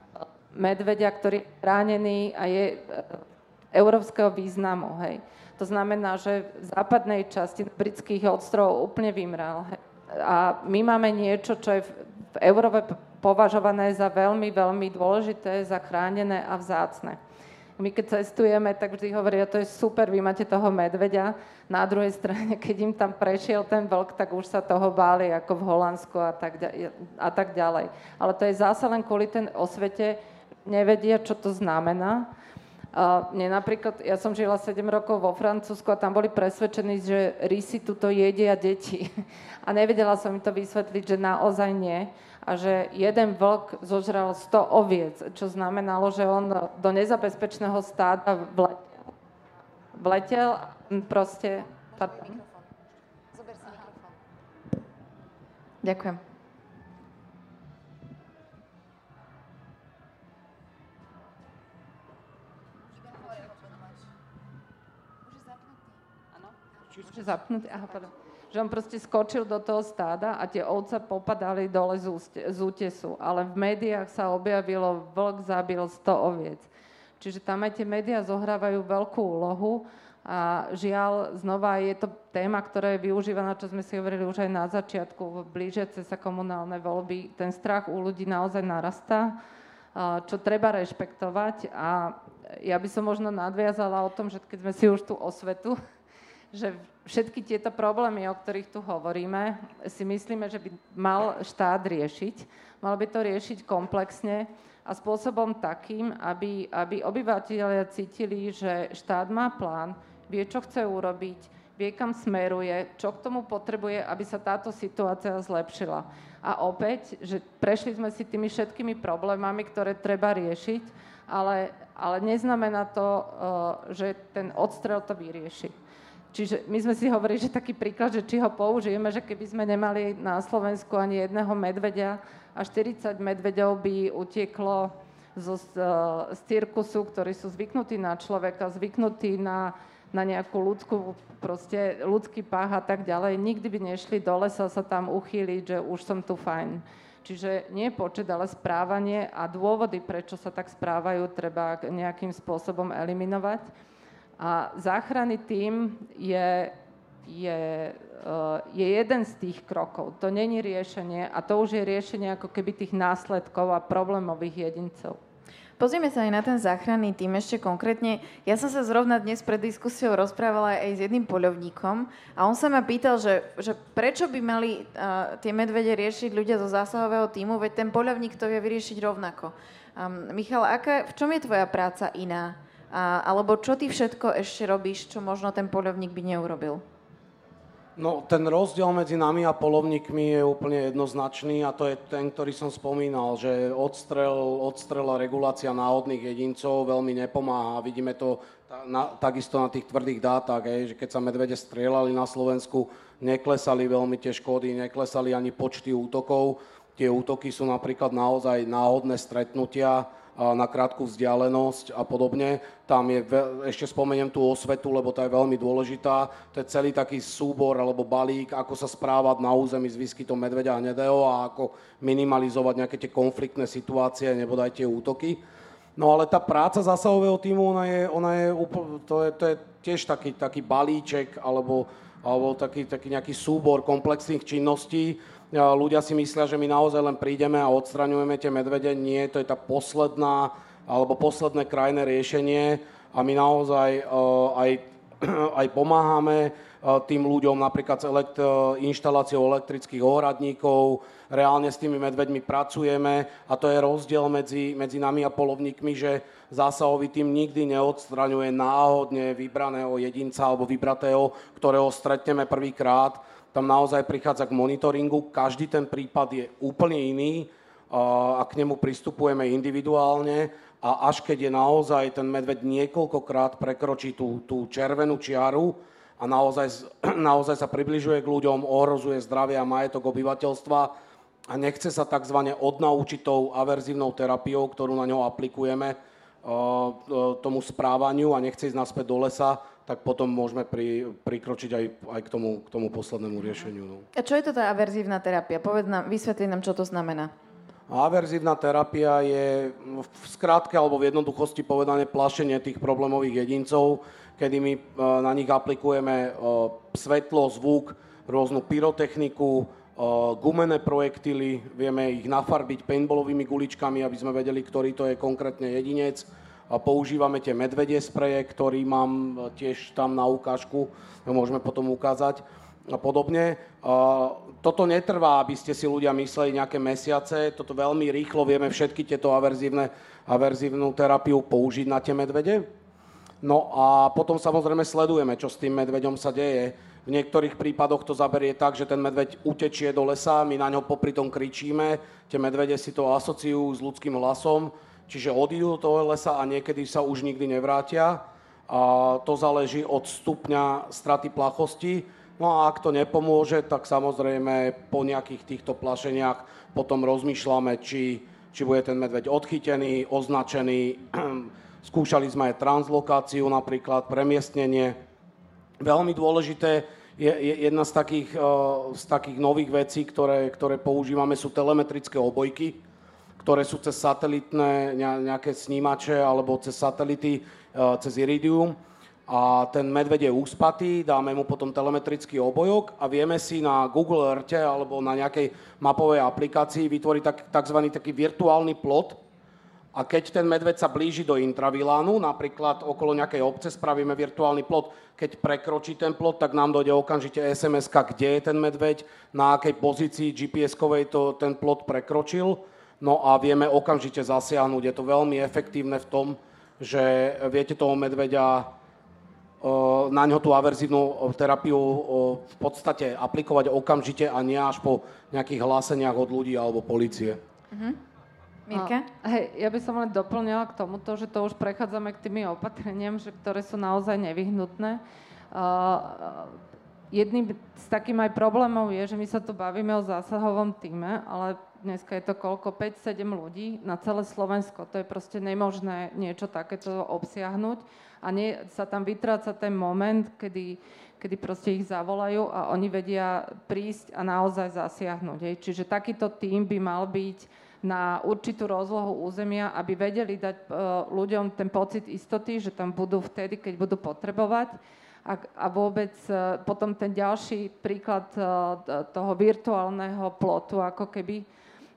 medvedia, ktorý je ránený a je uh, európskeho významu. Hej. To znamená, že v západnej časti britských ostrovov úplne vymrel. Hej. A my máme niečo, čo je v, Európe považované za veľmi, veľmi dôležité, za chránené a vzácne. My keď cestujeme, tak vždy hovoria, to je super, vy máte toho medveďa. Na druhej strane, keď im tam prešiel ten vlk, tak už sa toho báli, ako v Holandsku a tak, a tak ďalej. Ale to je zase len kvôli ten osvete, nevedia, čo to znamená. Uh, mne napríklad, ja som žila 7 rokov vo Francúzsku a tam boli presvedčení, že rysy tuto jedia deti. A nevedela som im to vysvetliť, že naozaj nie. A že jeden vlk zožral 100 oviec, čo znamenalo, že on do nezabezpečného stáda vletel. Vletel proste... Ďakujem. Že zapnutý, aha, pardon. Že on proste skočil do toho stáda a tie ovce popadali dole z, úste, z útesu. Ale v médiách sa objavilo, vlk zabil 100 oviec. Čiže tam aj tie médiá zohrávajú veľkú úlohu a žiaľ, znova je to téma, ktorá je využívaná, čo sme si hovorili už aj na začiatku, blížiace sa komunálne voľby. Ten strach u ľudí naozaj narastá, čo treba rešpektovať. A ja by som možno nadviazala o tom, že keď sme si už tú osvetu že všetky tieto problémy, o ktorých tu hovoríme, si myslíme, že by mal štát riešiť. Mal by to riešiť komplexne a spôsobom takým, aby, aby obyvateľia cítili, že štát má plán, vie, čo chce urobiť, vie, kam smeruje, čo k tomu potrebuje, aby sa táto situácia zlepšila. A opäť, že prešli sme si tými všetkými problémami, ktoré treba riešiť, ale, ale neznamená to, eh, že ten odstrel to vyrieši. Čiže my sme si hovorili, že taký príklad, že či ho použijeme, že keby sme nemali na Slovensku ani jedného medvedia a 40 medveďov by utieklo zo, z, z cirkusu, ktorí sú zvyknutí na človeka, zvyknutí na, na nejakú ľudskú, proste ľudský pách a tak ďalej, nikdy by nešli do lesa sa tam uchýliť, že už som tu fajn. Čiže nie počet, ale správanie a dôvody, prečo sa tak správajú, treba nejakým spôsobom eliminovať. A záchranný tým je, je, eh, je jeden z tých krokov. To není riešenie a to už je riešenie ako keby tých následkov a problémových jedincov. Pozrieme sa aj na ten záchranný tým ešte konkrétne. Ja som sa zrovna dnes pred diskusiou rozprávala aj s jedným poľovníkom a on sa ma pýtal, že, že prečo by mali uh, tie medvede riešiť ľudia zo zásahového týmu, veď ten poľovník to vie vyriešiť rovnako. Um, Michal, aká, v čom je tvoja práca iná? A, alebo čo ty všetko ešte robíš, čo možno ten polovník by neurobil? No, ten rozdiel medzi nami a polovníkmi je úplne jednoznačný a to je ten, ktorý som spomínal, že odstrel, odstrel a regulácia náhodných jedincov veľmi nepomáha. Vidíme to na, takisto na tých tvrdých dátach, je, že keď sa medvede strieľali na Slovensku, neklesali veľmi tie škody, neklesali ani počty útokov. Tie útoky sú napríklad naozaj náhodné stretnutia, na krátku vzdialenosť a podobne. Tam je, ešte spomeniem tú osvetu, lebo tá je veľmi dôležitá. To je celý taký súbor alebo balík, ako sa správať na území s výskytom medveďa a hnedého a ako minimalizovať nejaké tie konfliktné situácie, nebodaj tie útoky. No ale tá práca zásahového týmu, ona je, ona je, to je, to je tiež taký, taký balíček alebo, alebo taký, taký nejaký súbor komplexných činností, ľudia si myslia, že my naozaj len prídeme a odstraňujeme tie medvede. Nie, to je tá posledná alebo posledné krajné riešenie. A my naozaj e, aj, aj pomáhame e, tým ľuďom napríklad s elekt- inštaláciou elektrických ohradníkov, reálne s tými medveďmi pracujeme. A to je rozdiel medzi, medzi nami a polovníkmi, že zásahový tým nikdy neodstraňuje náhodne vybraného jedinca alebo vybratého, ktorého stretneme prvýkrát, tam naozaj prichádza k monitoringu. Každý ten prípad je úplne iný a k nemu pristupujeme individuálne a až keď je naozaj ten medveď niekoľkokrát prekročí tú, tú červenú čiaru a naozaj, naozaj sa približuje k ľuďom, ohrozuje zdravie a majetok obyvateľstva a nechce sa tzv. odnaučiť tou averzívnou terapiou, ktorú na ňo aplikujeme, tomu správaniu a nechce ísť naspäť do lesa, tak potom môžeme pri, prikročiť aj, aj k, tomu, k tomu poslednému riešeniu. No. A čo je to tá averzívna terapia? Povedz nám, vysvetli nám, čo to znamená. Averzívna terapia je v skrátke alebo v jednoduchosti povedané plašenie tých problémových jedincov, kedy my e, na nich aplikujeme e, svetlo, zvuk, rôznu pyrotechniku, e, gumené projektily, vieme ich nafarbiť paintballovými guličkami, aby sme vedeli, ktorý to je konkrétne jedinec používame tie medvedie spreje, ktorý mám e, tiež tam na ukážku, môžeme potom ukázať a podobne. Toto netrvá, aby ste si ľudia mysleli nejaké mesiace, toto veľmi rýchlo vieme všetky tieto averzívne, averzívnu terapiu použiť na tie medvede. No a potom samozrejme sledujeme, čo s tým medveďom sa deje. V niektorých prípadoch to zaberie tak, že ten medveď utečie do lesa, my na ňo popri tom kričíme, tie medvede si to asociujú s ľudským hlasom, čiže odídu do toho lesa a niekedy sa už nikdy nevrátia. A to záleží od stupňa straty plachosti. No a ak to nepomôže, tak samozrejme po nejakých týchto plašeniach potom rozmýšľame, či, či bude ten medveď odchytený, označený. Skúšali sme aj translokáciu napríklad, premiestnenie. Veľmi dôležité je, je jedna z takých, eh, z takých nových vecí, ktoré, ktoré používame, sú telemetrické obojky, ktoré sú cez satelitné nejaké snímače alebo cez satelity, eh, cez Iridium a ten medveď je úspatý, dáme mu potom telemetrický obojok a vieme si na Google Earth alebo na nejakej mapovej aplikácii vytvoriť tak, tzv. taký virtuálny plot a keď ten medveď sa blíži do intravilánu, napríklad okolo nejakej obce spravíme virtuálny plot, keď prekročí ten plot, tak nám dojde okamžite sms kde je ten medveď, na akej pozícii GPS-kovej to ten plot prekročil, no a vieme okamžite zasiahnuť. Je to veľmi efektívne v tom, že viete toho medveďa na ňo tú averzívnu terapiu v podstate aplikovať okamžite a nie až po nejakých hláseniach od ľudí alebo policie. Uh-huh. Mirka? No, hej, ja by som len doplnila k tomuto, že to už prechádzame k tými opatreniam, že, ktoré sú naozaj nevyhnutné. Uh, jedným z takým aj problémov je, že my sa tu bavíme o zásahovom týme, ale dneska je to koľko? 5-7 ľudí na celé Slovensko. To je proste nemožné niečo takéto obsiahnuť a nie, sa tam vytráca ten moment, kedy, kedy proste ich zavolajú a oni vedia prísť a naozaj zasiahnuť. Hej. Čiže takýto tým by mal byť na určitú rozlohu územia, aby vedeli dať uh, ľuďom ten pocit istoty, že tam budú vtedy, keď budú potrebovať. A, a vôbec uh, potom ten ďalší príklad uh, toho virtuálneho plotu, ako keby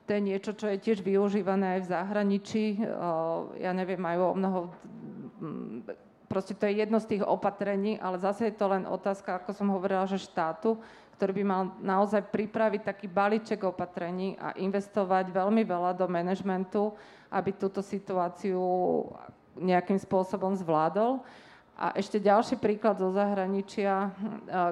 to je niečo, čo je tiež využívané aj v zahraničí. Ja neviem, majú o mnoho proste to je jedno z tých opatrení, ale zase je to len otázka, ako som hovorila, že štátu, ktorý by mal naozaj pripraviť taký balíček opatrení a investovať veľmi veľa do manažmentu, aby túto situáciu nejakým spôsobom zvládol. A ešte ďalší príklad zo zahraničia,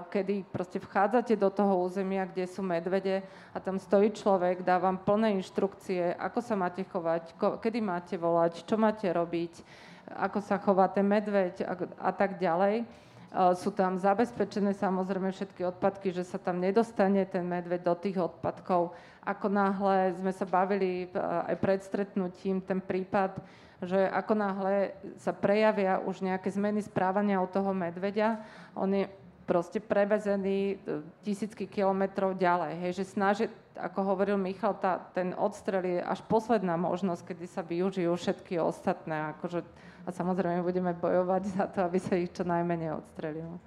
kedy proste vchádzate do toho územia, kde sú medvede a tam stojí človek, dá vám plné inštrukcie, ako sa máte chovať, kedy máte volať, čo máte robiť, ako sa chová ten medveď a, tak ďalej. Sú tam zabezpečené samozrejme všetky odpadky, že sa tam nedostane ten medveď do tých odpadkov. Ako náhle sme sa bavili aj pred stretnutím ten prípad, že ako náhle sa prejavia už nejaké zmeny správania u toho medveďa, on je proste prevezený e, tisícky kilometrov ďalej. Hej, že snaží, ako hovoril Michal, tá, ten odstrel je až posledná možnosť, kedy sa využijú všetky ostatné. Akože, a samozrejme budeme bojovať za to, aby sa ich čo najmenej odstrelilo.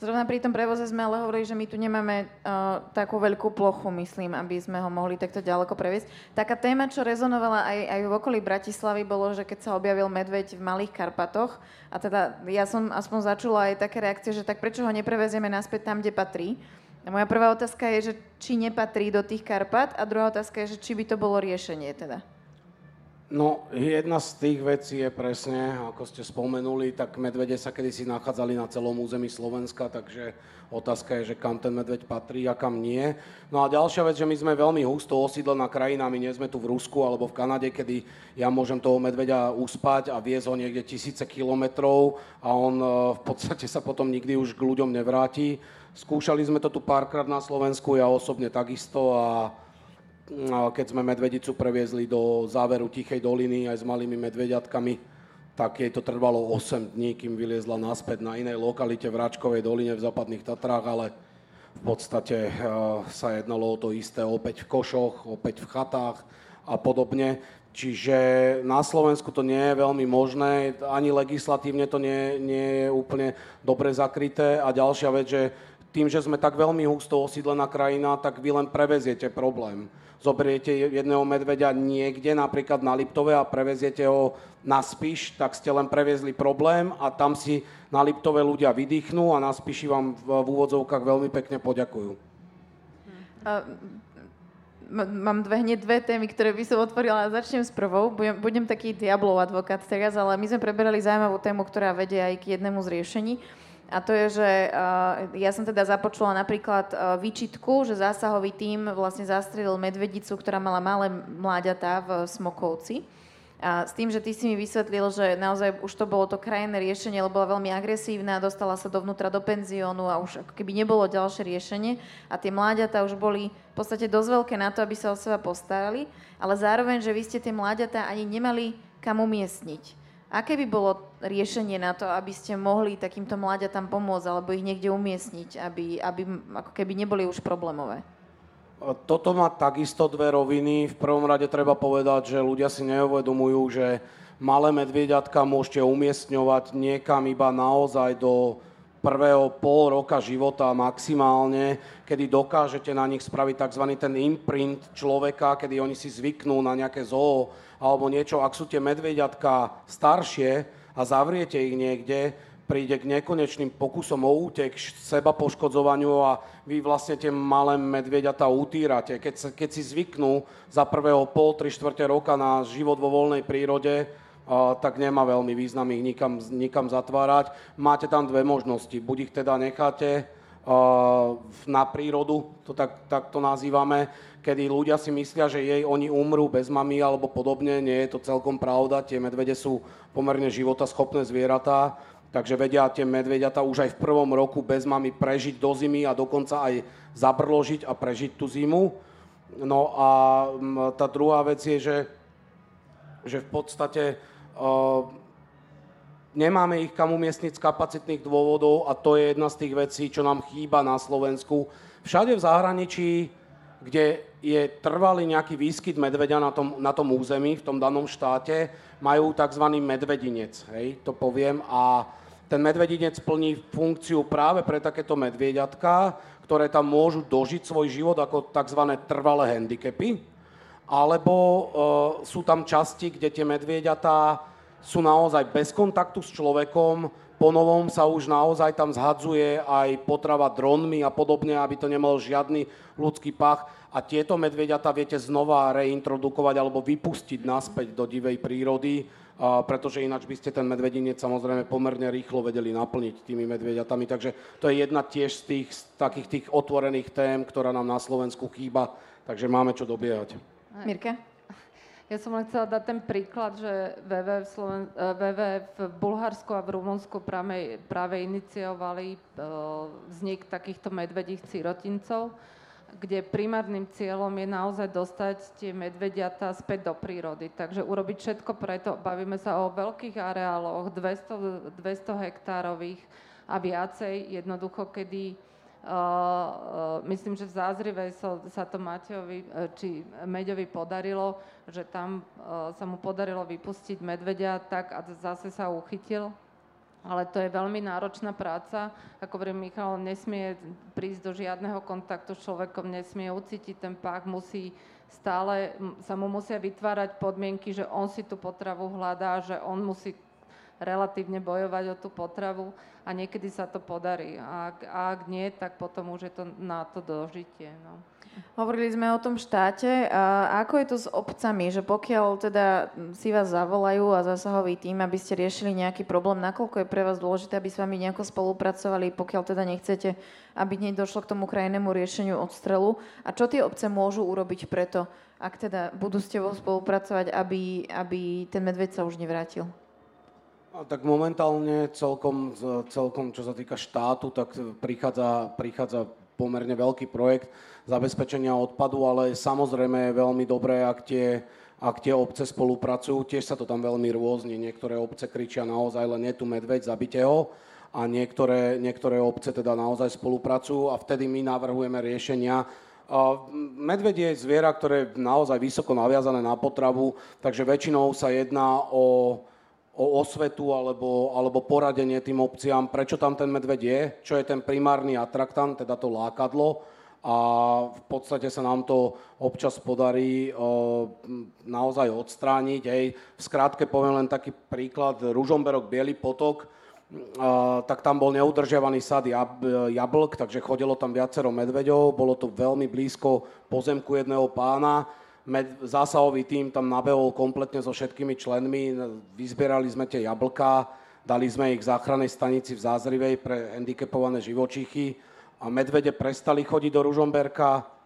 Zrovna pri tom prevoze sme ale hovorili, že my tu nemáme uh, takú veľkú plochu, myslím, aby sme ho mohli takto ďaleko previesť. Taká téma, čo rezonovala aj, aj v okolí Bratislavy, bolo, že keď sa objavil medveď v Malých Karpatoch, a teda ja som aspoň začula aj také reakcie, že tak prečo ho neprevezieme naspäť tam, kde patrí. A moja prvá otázka je, že či nepatrí do tých Karpat a druhá otázka je, že či by to bolo riešenie teda. No, jedna z tých vecí je presne, ako ste spomenuli, tak medvede sa kedysi nachádzali na celom území Slovenska, takže otázka je, že kam ten medveď patrí a kam nie. No a ďalšia vec, že my sme veľmi husto osídlená krajina, my nie sme tu v Rusku alebo v Kanade, kedy ja môžem toho medveďa uspať a viesť ho niekde tisíce kilometrov a on e, v podstate sa potom nikdy už k ľuďom nevráti. Skúšali sme to tu párkrát na Slovensku, ja osobne takisto a keď sme medvedicu previezli do záveru Tichej doliny aj s malými medvediatkami, tak jej to trvalo 8 dní, kým vyliezla naspäť na inej lokalite v Račkovej doline v západných Tatrách, ale v podstate uh, sa jednalo o to isté opäť v košoch, opäť v chatách a podobne. Čiže na Slovensku to nie je veľmi možné, ani legislatívne to nie, nie je úplne dobre zakryté. A ďalšia vec, že tým, že sme tak veľmi husto osídlená krajina, tak vy len preveziete problém zoberiete jedného medveďa niekde, napríklad na Liptove a preveziete ho na Spiš, tak ste len previezli problém a tam si na Liptove ľudia vydýchnú a na Spiši vám v, úvodzovkách veľmi pekne poďakujú. Uh, mám dve, hneď dve témy, ktoré by som otvorila. Začnem s prvou. Budem, budem taký diablov advokát teraz, ale my sme preberali zaujímavú tému, ktorá vedie aj k jednému z riešení. A to je, že uh, ja som teda započula napríklad uh, výčitku, že zásahový tím vlastne zastrelil medvedicu, ktorá mala malé mláďatá v Smokovci. A s tým, že ty si mi vysvetlil, že naozaj už to bolo to krajné riešenie, lebo bola veľmi agresívna, dostala sa dovnútra do penziónu a už ako keby nebolo ďalšie riešenie. A tie mláďatá už boli v podstate dosť veľké na to, aby sa o seba postarali, ale zároveň, že vy ste tie mláďatá ani nemali kam umiestniť. Aké by bolo riešenie na to, aby ste mohli takýmto mláďatám pomôcť alebo ich niekde umiestniť, aby, aby ako keby neboli už problémové? Toto má takisto dve roviny. V prvom rade treba povedať, že ľudia si neuvedomujú, že malé medvieďatka môžete umiestňovať niekam iba naozaj do prvého pol roka života maximálne, kedy dokážete na nich spraviť tzv. ten imprint človeka, kedy oni si zvyknú na nejaké zoo alebo niečo. Ak sú tie medvieďatka staršie a zavriete ich niekde, príde k nekonečným pokusom o útek, seba poškodzovaniu a vy vlastne tie malé medvieďatá utírate. Keď, keď si zvyknú za prvého pol, tri štvrte roka na život vo voľnej prírode, a, tak nemá veľmi význam ich nikam, nikam zatvárať. Máte tam dve možnosti. Buď ich teda necháte a, na prírodu, to tak, tak to nazývame, kedy ľudia si myslia, že jej oni umrú bez mami alebo podobne. Nie je to celkom pravda. Tie medvede sú pomerne životaschopné zvieratá Takže vedia tie medvediatá už aj v prvom roku bez mami prežiť do zimy a dokonca aj zabrložiť a prežiť tú zimu. No a tá druhá vec je, že, že v podstate nemáme ich kam umiestniť z kapacitných dôvodov a to je jedna z tých vecí, čo nám chýba na Slovensku. Všade v zahraničí, kde je trvalý nejaký výskyt medveďa na tom, na tom území, v tom danom štáte, majú tzv. medvedinec, hej, to poviem, a ten medvedinec plní funkciu práve pre takéto medvieďatka, ktoré tam môžu dožiť svoj život ako tzv. trvalé handicapy, alebo e, sú tam časti, kde tie medvieďatá sú naozaj bez kontaktu s človekom, po novom sa už naozaj tam zhadzuje aj potrava dronmi a podobne, aby to nemal žiadny ľudský pach. A tieto medvieďatá viete znova reintrodukovať alebo vypustiť naspäť do divej prírody pretože ináč by ste ten medvedinec samozrejme pomerne rýchlo vedeli naplniť tými medvediatami. Takže to je jedna tiež z tých z takých tých otvorených tém, ktorá nám na Slovensku chýba, takže máme čo dobiehať. Mirka? Ja som len chcela dať ten príklad, že VV v, Sloven- VV v Bulharsku a v Rumunsku práve, práve iniciovali uh, vznik takýchto medvedích cirotincov kde primárnym cieľom je naozaj dostať tie medvediatá späť do prírody. Takže urobiť všetko preto, bavíme sa o veľkých areáloch, 200, 200 hektárových a viacej, jednoducho, kedy myslím, že v Zázrive so, sa to Matejovi, uh, či Meďovi podarilo, že tam sa mu podarilo vypustiť medvedia tak a zase sa uchytil ale to je veľmi náročná práca. Ako hovorím, Michal nesmie prísť do žiadneho kontaktu s človekom, nesmie ucítiť ten pák, musí stále, sa mu musia vytvárať podmienky, že on si tú potravu hľadá, že on musí relatívne bojovať o tú potravu a niekedy sa to podarí. A ak, a ak nie, tak potom už je to na to dožitie. No. Hovorili sme o tom štáte. A ako je to s obcami? Že pokiaľ teda si vás zavolajú a zásahový tým, aby ste riešili nejaký problém, nakoľko je pre vás dôležité, aby s vami nejako spolupracovali, pokiaľ teda nechcete, aby došlo k tomu krajnému riešeniu odstrelu? A čo tie obce môžu urobiť preto, ak teda budú s tebou spolupracovať, aby, aby ten medveď sa už nevrátil? A tak momentálne celkom, celkom, čo sa týka štátu, tak prichádza, prichádza pomerne veľký projekt zabezpečenia odpadu, ale samozrejme je veľmi dobré, ak tie, ak tie obce spolupracujú. Tiež sa to tam veľmi rôzni. Niektoré obce kričia naozaj len je tu medveď, zabite ho a niektoré, niektoré obce teda naozaj spolupracujú a vtedy my navrhujeme riešenia, Medveď je zviera, ktoré je naozaj vysoko naviazané na potravu, takže väčšinou sa jedná o o osvetu alebo, alebo poradenie tým obciam, prečo tam ten medveď je, čo je ten primárny atraktant, teda to lákadlo. A v podstate sa nám to občas podarí o, naozaj odstrániť. Hej. V skrátke poviem len taký príklad. Ružomberok, Bielý potok, tak tam bol neudržiavaný sad jab, jablk, takže chodilo tam viacero medveďov, bolo to veľmi blízko pozemku jedného pána. Med, zásahový tým tam nabehol kompletne so všetkými členmi, vyzbierali sme tie jablká, dali sme ich záchrannej stanici v Zázrivej pre handicapované živočíchy a medvede prestali chodiť do Ružomberka,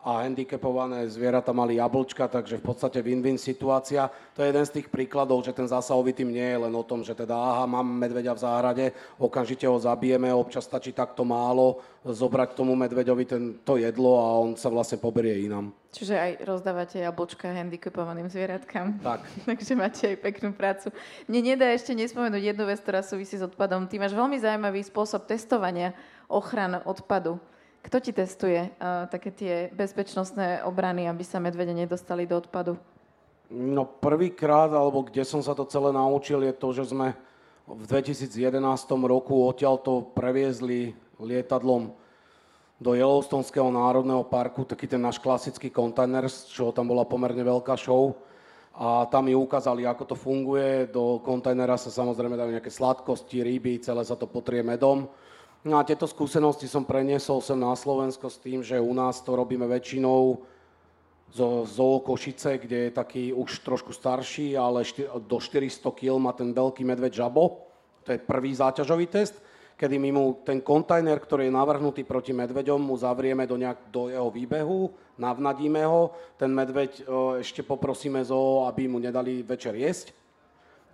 a handicapované zvieratá mali jablčka, takže v podstate win-win situácia. To je jeden z tých príkladov, že ten zásahový tým nie je len o tom, že teda aha, mám medveďa v záhrade, okamžite ho zabijeme, občas stačí takto málo zobrať tomu medveďovi ten, to jedlo a on sa vlastne poberie inám. Čiže aj rozdávate jablčka handicapovaným zvieratkám. Tak. Takže máte aj peknú prácu. Mne nedá ešte nespomenúť jednu vec, ktorá súvisí s odpadom. Ty máš veľmi zaujímavý spôsob testovania ochran odpadu. Kto ti testuje uh, také tie bezpečnostné obrany, aby sa medvede nedostali do odpadu? No prvýkrát, alebo kde som sa to celé naučil, je to, že sme v 2011 roku odtiaľ to previezli lietadlom do Yellowstoneského národného parku, taký ten náš klasický kontajner, čo tam bola pomerne veľká show. A tam mi ukázali, ako to funguje. Do kontajnera sa samozrejme dajú nejaké sladkosti, ryby, celé sa to potrie medom. No a tieto skúsenosti som preniesol sem na Slovensko s tým, že u nás to robíme väčšinou zo Zoo Košice, kde je taký už trošku starší, ale do 400 kg má ten veľký medveď žabo. To je prvý záťažový test, kedy my mu ten kontajner, ktorý je navrhnutý proti medveďom, mu zavrieme do, nejak, do jeho výbehu, navnadíme ho, ten medveď ešte poprosíme zoo, aby mu nedali večer jesť.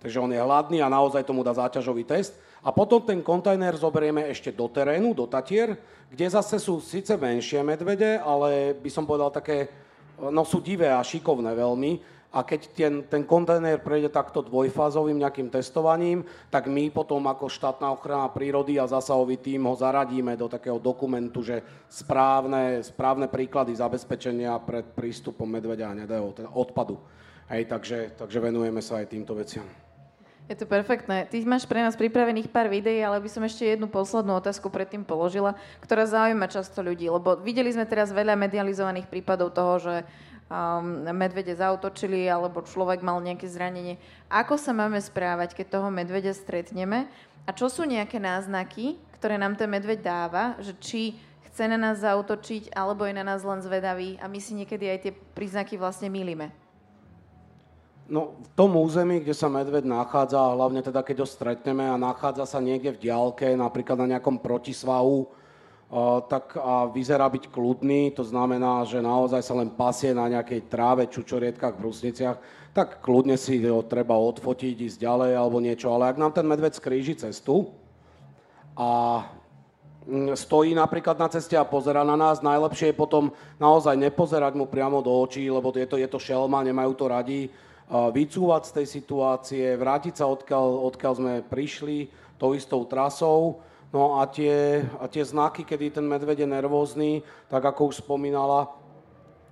Takže on je hladný a naozaj tomu dá záťažový test a potom ten kontajner zoberieme ešte do terénu, do Tatier, kde zase sú síce menšie medvede, ale by som povedal také, no sú divé a šikovné veľmi. A keď ten, ten kontajner prejde takto dvojfázovým nejakým testovaním, tak my potom ako štátna ochrana prírody a zasahový tým ho zaradíme do takého dokumentu, že správne, správne príklady zabezpečenia pred prístupom medvedia a nedého odpadu. Hej, takže, takže venujeme sa aj týmto veciam. Je to perfektné. Ty máš pre nás pripravených pár videí, ale by som ešte jednu poslednú otázku predtým položila, ktorá zaujíma často ľudí, lebo videli sme teraz veľa medializovaných prípadov toho, že um, medvede zautočili alebo človek mal nejaké zranenie. Ako sa máme správať, keď toho medvedia stretneme? A čo sú nejaké náznaky, ktoré nám ten medveď dáva, že či chce na nás zautočiť, alebo je na nás len zvedavý a my si niekedy aj tie príznaky vlastne milíme? No, v tom území, kde sa medveď nachádza, hlavne teda keď ho stretneme a nachádza sa niekde v diálke, napríklad na nejakom protisvahu, tak a vyzerá byť kľudný, to znamená, že naozaj sa len pasie na nejakej tráve, čučorietkách, brusniciach, tak kľudne si ho treba odfotiť, ísť ďalej alebo niečo. Ale ak nám ten medveď skríži cestu a mm, stojí napríklad na ceste a pozera na nás, najlepšie je potom naozaj nepozerať mu priamo do očí, lebo je to, je to šelma, nemajú to radi, vycúvať z tej situácie, vrátiť sa odkiaľ, odkiaľ sme prišli tou istou trasou. No a tie, a tie znaky, kedy ten medveď je nervózny, tak ako už spomínala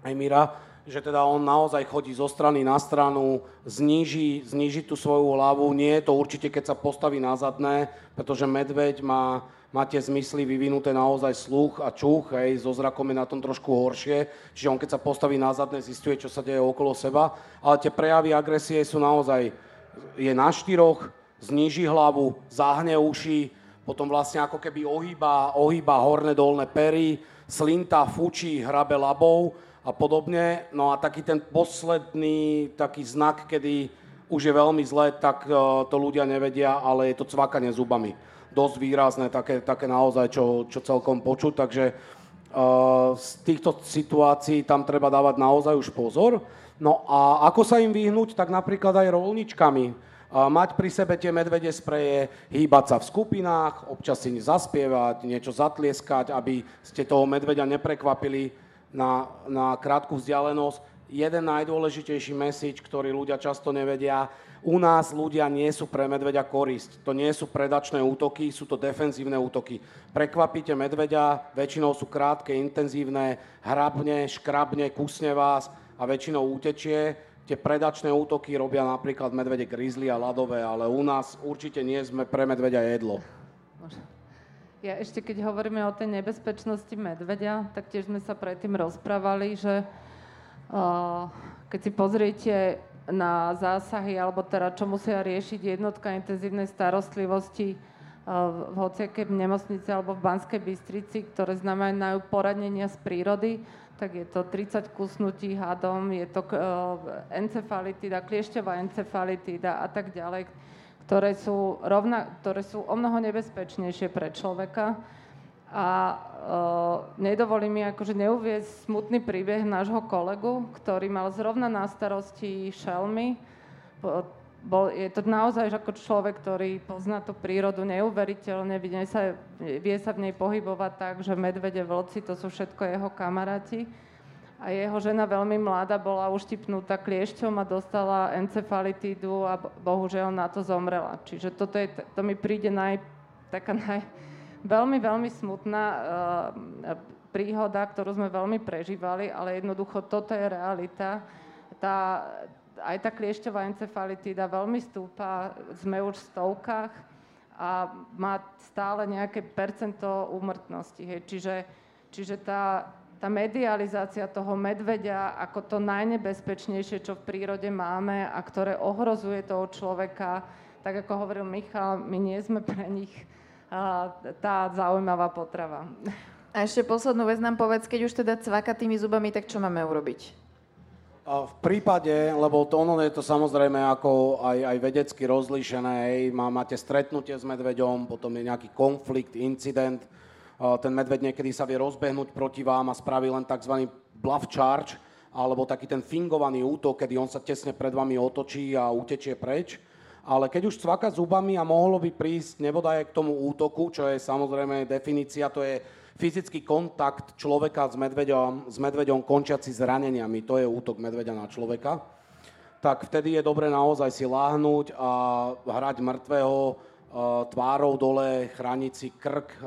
aj Mira, že teda on naozaj chodí zo strany na stranu, zníži, zníži tú svoju hlavu. Nie je to určite, keď sa postaví na zadné, pretože medveď má máte zmysly vyvinuté naozaj sluch a čuch, hej, so zrakom je na tom trošku horšie, čiže on keď sa postaví na zadné, zistuje, čo sa deje okolo seba, ale tie prejavy agresie sú naozaj, je na štyroch, zníži hlavu, zahne uši, potom vlastne ako keby ohýba, ohýba horné dolné pery, slinta, fučí, hrabe labou a podobne. No a taký ten posledný taký znak, kedy už je veľmi zle, tak uh, to ľudia nevedia, ale je to cvakanie zubami dosť výrazné, také, také naozaj, čo, čo celkom počuť, takže uh, z týchto situácií tam treba dávať naozaj už pozor. No a ako sa im vyhnúť, tak napríklad aj rolničkami. Uh, mať pri sebe tie medvede spreje, hýbať sa v skupinách, občas si zaspievať, niečo zatlieskať, aby ste toho medveďa neprekvapili na, na krátku vzdialenosť. Jeden najdôležitejší message, ktorý ľudia často nevedia, u nás ľudia nie sú pre medveďa korisť. To nie sú predačné útoky, sú to defenzívne útoky. Prekvapíte medveďa, väčšinou sú krátke, intenzívne, hrabne, škrabne, kusne vás a väčšinou utečie. Tie predačné útoky robia napríklad medvede grizzly a ľadové, ale u nás určite nie sme pre medveďa jedlo. Ja ešte keď hovoríme o tej nebezpečnosti medveďa, tak tiež sme sa predtým rozprávali, že uh, keď si pozriete na zásahy, alebo teda čo musia riešiť jednotka intenzívnej starostlivosti v hociakej nemocnici alebo v Banskej Bystrici, ktoré znamenajú poradnenia z prírody, tak je to 30 kusnutí hadom, je to encefalitída, kliešťová encefalitída a tak ďalej, ktoré sú, rovna, ktoré sú o mnoho nebezpečnejšie pre človeka. A uh, nedovolí mi akože neuviezť smutný príbeh nášho kolegu, ktorý mal zrovna na starosti šelmy bol, je to naozaj ako človek, ktorý pozná tú prírodu neuveriteľne, vie sa, vie sa v nej pohybovať tak, že medvede, vlci, to sú všetko jeho kamaráti. A jeho žena veľmi mladá bola uštipnutá kliešťom a dostala encefalitídu a bohužiaľ na to zomrela. Čiže toto je, to mi príde naj, taká naj, veľmi, veľmi smutná uh, príhoda, ktorú sme veľmi prežívali, ale jednoducho toto je realita. Tá, aj tá kliešťová encefalitída veľmi stúpa, sme už v stovkách a má stále nejaké percento úmrtnosti. Hej. Čiže, čiže tá, tá medializácia toho medveďa ako to najnebezpečnejšie, čo v prírode máme a ktoré ohrozuje toho človeka, tak ako hovoril Michal, my nie sme pre nich tá zaujímavá potrava. A ešte poslednú vec nám povedz, keď už teda cvaka tými zubami, tak čo máme urobiť? V prípade, lebo to ono je to samozrejme ako aj, aj vedecky rozlíšené, hej, má, máte stretnutie s medveďom, potom je nejaký konflikt, incident, ten medveď niekedy sa vie rozbehnúť proti vám a spraví len tzv. bluff charge, alebo taký ten fingovaný útok, kedy on sa tesne pred vami otočí a utečie preč. Ale keď už cvaka zubami a mohlo by prísť nebodaj k tomu útoku, čo je samozrejme definícia, to je fyzický kontakt človeka s medveďom, s medveďom končiaci zraneniami, to je útok medveďa na človeka, tak vtedy je dobre naozaj si láhnuť a hrať mŕtvého e, tvárou dole, chrániť si krk,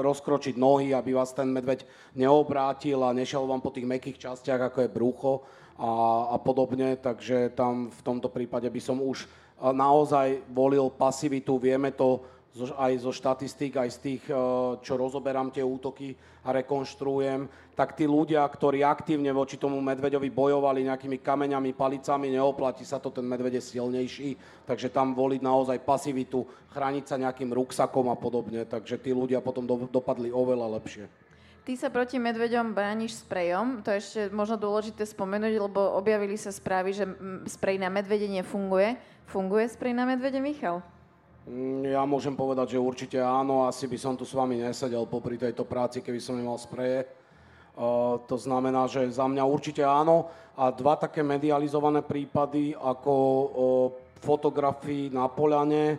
rozkročiť nohy, aby vás ten medveď neobrátil a nešiel vám po tých mekých častiach, ako je brucho a, a podobne. Takže tam v tomto prípade by som už naozaj volil pasivitu. Vieme to aj zo štatistík, aj z tých, eh, čo rozoberám tie útoky a rekonštruujem, tak tí ľudia, ktorí aktívne voči tomu medveďovi bojovali nejakými kameňami, palicami, neoplatí sa to, ten medveď je silnejší, takže tam voliť naozaj pasivitu, chrániť sa nejakým ruksakom a podobne, takže tí ľudia potom do, dopadli oveľa lepšie. Ty sa proti medveďom brániš sprejom, to je ešte možno dôležité spomenúť, lebo objavili sa správy, že sprej na medvedenie funguje. Funguje sprej na medvede, Michal? Mm, ja môžem povedať, že určite áno, asi by som tu s vami nesedel popri tejto práci, keby som nemal spreje. Uh, to znamená, že za mňa určite áno. A dva také medializované prípady ako uh, fotografii na Poľane.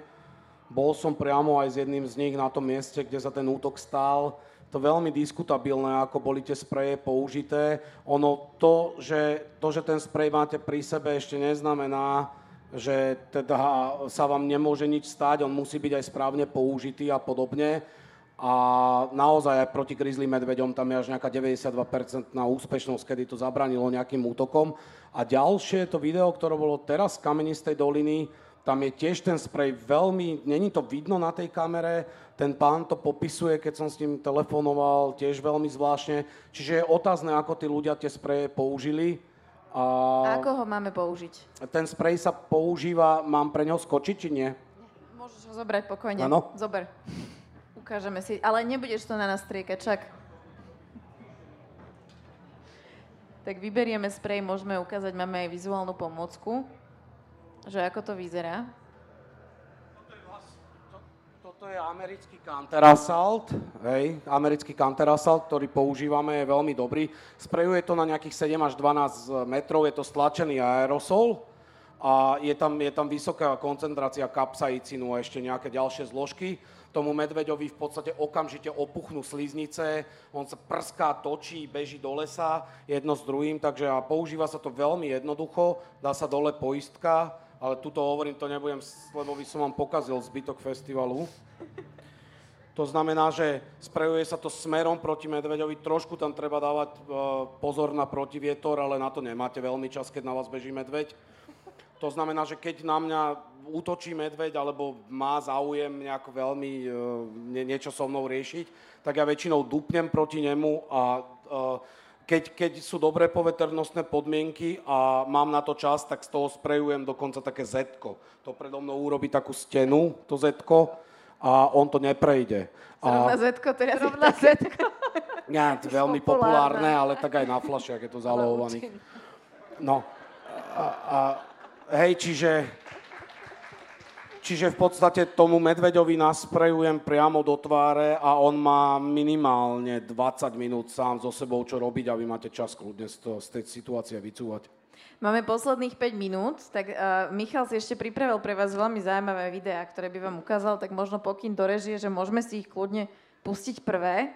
Bol som priamo aj s jedným z nich na tom mieste, kde sa ten útok stál. To veľmi diskutabilné, ako boli tie spreje použité. Ono to, že, to, že ten sprej máte pri sebe, ešte neznamená, že teda sa vám nemôže nič stať, on musí byť aj správne použitý a podobne. A naozaj aj proti grizzly medveďom tam je až nejaká 92% na úspešnosť, kedy to zabranilo nejakým útokom. A ďalšie to video, ktoré bolo teraz z Kamenistej doliny, tam je tiež ten sprej veľmi, není to vidno na tej kamere, ten pán to popisuje, keď som s ním telefonoval, tiež veľmi zvláštne. Čiže je otázne, ako tí ľudia tie spreje použili a... Ako ho máme použiť? Ten sprej sa používa, mám pre neho skočiť, či nie? Môžeš ho zobrať pokojne. Áno. Zober. Ukážeme si. Ale nebudeš to na nás striekať, čak. Tak vyberieme sprej, môžeme ukázať, máme aj vizuálnu pomôcku, že ako to vyzerá. Toto je americký Assault, hej, americký Assault, ktorý používame, je veľmi dobrý. Sprejuje to na nejakých 7 až 12 metrov, je to stlačený aerosol a je tam, je tam vysoká koncentrácia kapsaicínu a ešte nejaké ďalšie zložky. Tomu medveďovi v podstate okamžite opuchnú sliznice, on sa prská, točí, beží do lesa jedno s druhým, takže a používa sa to veľmi jednoducho, dá sa dole poistka, ale tuto hovorím, to nebudem, lebo by som vám pokazil zbytok festivalu. To znamená, že sprejuje sa to smerom proti medveďovi, trošku tam treba dávať uh, pozor na protivietor, ale na to nemáte veľmi čas, keď na vás beží medveď. To znamená, že keď na mňa útočí medveď alebo má záujem nejako veľmi nie, niečo so mnou riešiť, tak ja väčšinou dupnem proti nemu a uh, keď, keď sú dobré poveternostné podmienky a mám na to čas, tak z toho sprejujem dokonca také zetko. To predo mnou urobí takú stenu, to zetko, a on to neprejde. Zrovna zetko, teraz Zrovna zetko. Ja, to veľmi populárne, ale tak aj na flašiach je to zalohovaný. No. A, a, hej, čiže Čiže v podstate tomu medveďovi nasprejujem priamo do tváre a on má minimálne 20 minút sám so sebou čo robiť a vy máte čas kľudne z, to, z tej situácie vycúvať. Máme posledných 5 minút, tak uh, Michal si ešte pripravil pre vás veľmi zaujímavé videá, ktoré by vám ukázal, tak možno pokyn do režie, že môžeme si ich kľudne pustiť prvé.